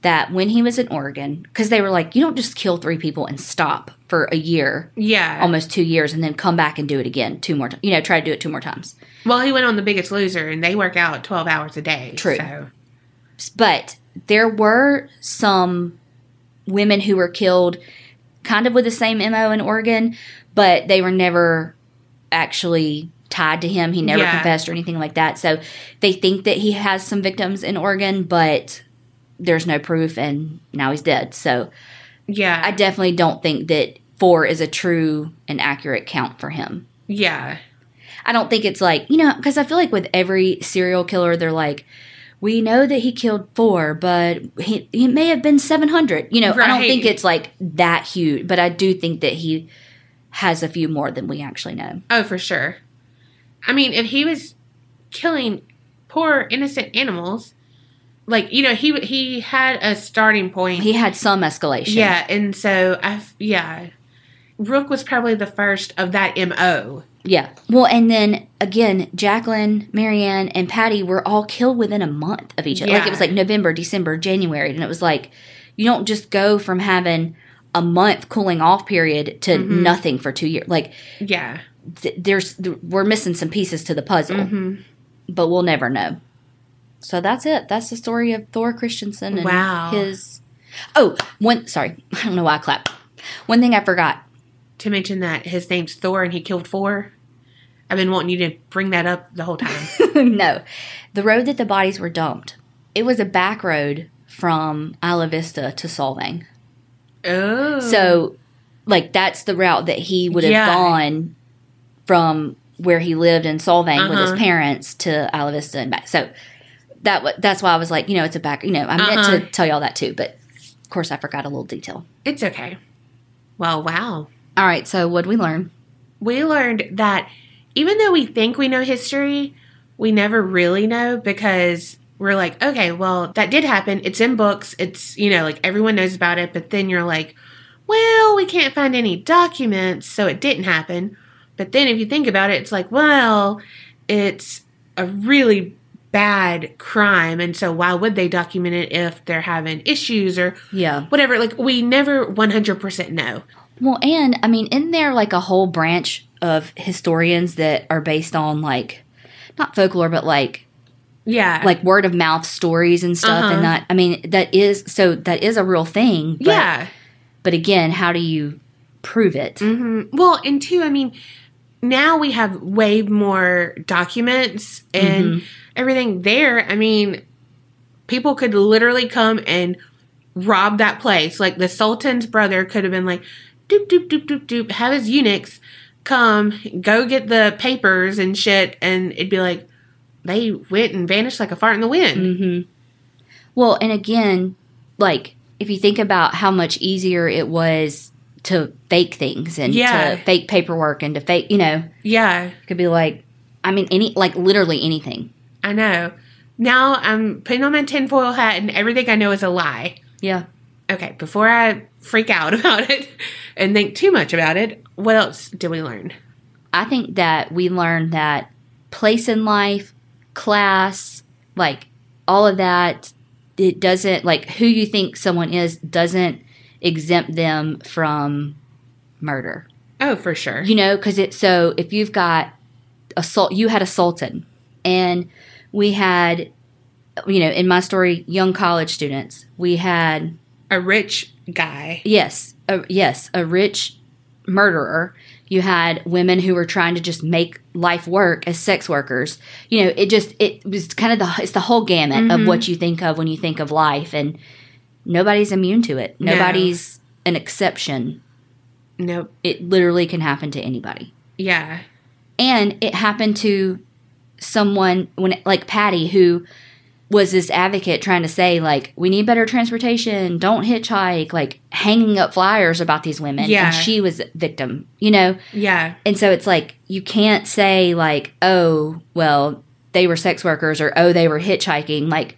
that when he was in Oregon, because they were like, you don't just kill three people and stop for a year, Yeah. almost two years, and then come back and do it again two more times. You know, try to do it two more times. well, he went on The Biggest Loser, and they work out 12 hours a day. True. So. But there were some women who were killed kind of with the same MO in Oregon, but they were never actually tied to him. He never Yeah. confessed or anything like that. So they think that he has some victims in Oregon, but there's no proof and now he's dead. So Yeah. I definitely don't think that four is a true and accurate count for him. yeah. I don't think it's like, you know, because I feel like with every serial killer, they're like, we know that he killed four, but he, he may have been 700. You know, I don't think it's like that huge, but I do think that he has a few more than we actually know. Oh, for sure. I mean, if he was killing poor innocent animals, like you know, he he had a starting point. He had some escalation. yeah, and so I yeah, Rook was probably the first of that mo. Yeah. Well, and then again, Jacqueline, Marianne, and Patty were all killed within a month of each other. Like it was like November, December, January. And it was like, you don't just go from having a month cooling off period to Mm-hmm. nothing for two years. Like Yeah. th- there's, th- we're missing some pieces to the puzzle, hmm but we'll never know. So that's it. That's the story of Thor Christiansen and Wow. his. Oh, one. Sorry, (laughs) I don't know why I clapped. One thing I forgot. To mention that his name's Thor and he killed four. I've been wanting you to bring that up the whole time. (laughs) no, the road that the bodies were dumped. It was a back road from Isla Vista to Solvang. oh, So, like that's the route that he would have Yeah. gone from where he lived in Solvang with his Uh-huh. parents to Isla Vista and back. So that that's why I was like, you know, it's a back. You know, I meant Uh-huh. to tell y'all that too, but of course I forgot a little detail. it's okay. Well, wow. All right, so what did we learn? we learned that even though we think we know history, we never really know because we're like, okay, well, that did happen. It's in books. It's, you know, like everyone knows about it. But then you're like, well, we can't find any documents, so it didn't happen. But then if you think about it, it's like, well, it's a really bad crime. And so why would they document it if they're having issues or Yeah. whatever? Like, we never 100% know. Well, and I mean, in there like a whole branch of historians that are based on like not folklore, but like Yeah. like word of mouth stories and stuff, Uh-huh. and that I mean that is so that is a real thing. But, yeah. But again, how do you prove it? hmm Well, and two, I mean, now we have way more documents and Mm-hmm. everything there. I mean, people could literally come and rob that place. Like the Sultan's brother could have been like, doop, doop, doop, doop, doop, have his eunuchs come, go get the papers and shit. And it'd be like, they went and vanished like a fart in the wind. hmm Well, and again, like if you think about how much easier it was to fake things and Yeah. to fake paperwork and to fake, you know, Yeah, it could be like, I mean, any like literally anything. I know. Now I'm putting on my tinfoil hat and everything I know is a lie. Yeah. Okay, before I freak out (laughs) about it and think too much about it, what else did we learn? I think that we learned that place in life, class, like all of that, it doesn't like who you think someone is doesn't exempt them from murder. Oh, for sure. You know, because it so if you've got a sul- you had a sultan, and we had, you know, in my story, young college students. We had A rich guy. Yes, a, yes, a rich murderer. You had women who were trying to just make life work as sex workers. You know, it just it was kind of the it's the whole gamut of what mm-hmm. you think of when you think of life, and nobody's immune to it. No. Nobody's an exception. Nope. It literally can happen to anybody, Yeah. and it happened to someone when like Patty who was this advocate trying to say like we need better transportation don't hitchhike like hanging up flyers about these women Yeah. and she was a victim you know Yeah. and so it's like you can't say like oh well they were sex workers or oh they were hitchhiking like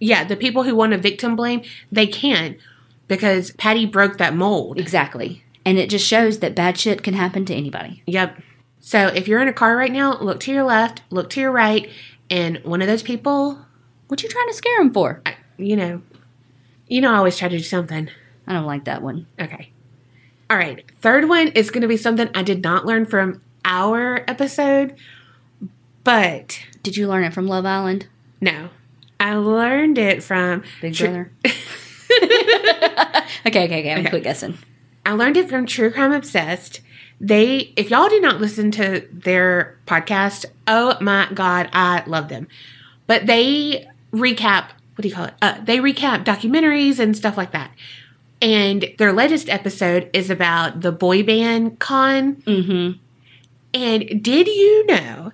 Yeah. The people who want to victim blame, they can't because Patty broke that mold. exactly and it just shows that bad shit can happen to anybody Yep. So if you're in a car right now, look to your left, look to your right, and one of those people, what you trying to scare him for I- you know, you know, I always try to do something. i don't like that one Okay. All right. Third one is going to be something I did not learn from our episode, but did you learn it from love island no, I learned it from big Tr- brother (laughs) okay okay okay i'm Okay. quit guessing I learned it from True Crime Obsessed. They, if y'all did not listen to their podcast, oh my God, I love them. But they recap, what do you call it? Uh, they recap documentaries and stuff like that. And their latest episode is about the boy band con. Mm-hmm. And did you know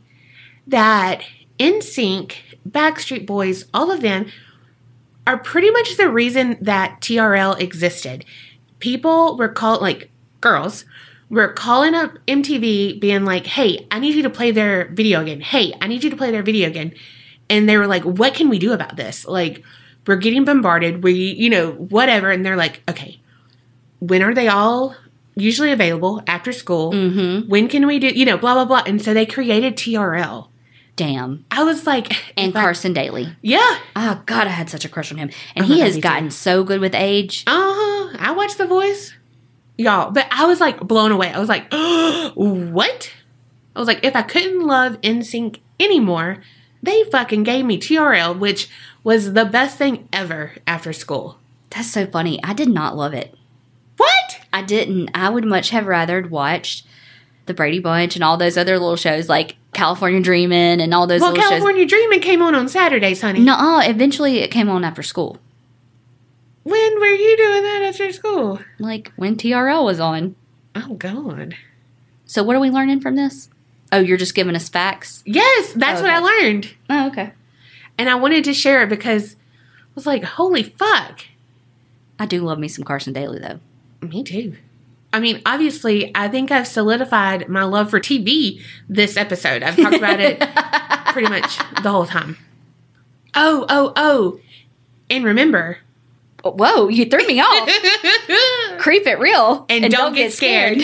that NSYNC, Backstreet Boys, all of them are pretty much the reason that TRL existed. People were called like girls were calling up MTV being like, "Hey, I need you to play their video again. Hey, I need you to play their video again." And they were like, "What can we do about this?" Like, we're getting bombarded. We, you know, whatever. And they're like, "Okay, when are they all usually available after school? Mm-hmm. When can we do, you know, blah blah blah." And so they created TRL. Damn. I was like, And Carson Daly. yeah, Oh God, I had such a crush on him, and Oh he God, has me too. gotten so good with age. Uh huh. I watched The Voice, y'all, but I was like blown away. I was like, (gasps) what? I was like, if I couldn't love NSYNC anymore, they fucking gave me TRL, which was the best thing ever after school. That's so funny. I did not love it. What? I didn't. I would much have rather watched the Brady Bunch and all those other little shows like California Dreamin' and all those Well, California Dreaming came on on Saturdays, honey. No, eventually it came on after school, When were you doing that after school? like when TRL was on. Oh God. So what are we learning from this? Oh, you're just giving us facts. Yes, that's oh, what I learned. Oh, okay. And I wanted to share it because I was like, holy fuck. I do love me some Carson Daly though. Me too. I mean, obviously, I think I've solidified my love for TV this episode. I've talked about it (laughs) pretty much the whole time. Oh, oh, oh. And remember, Whoa, you threw me off. (laughs) Creep it real and, don't, get scared.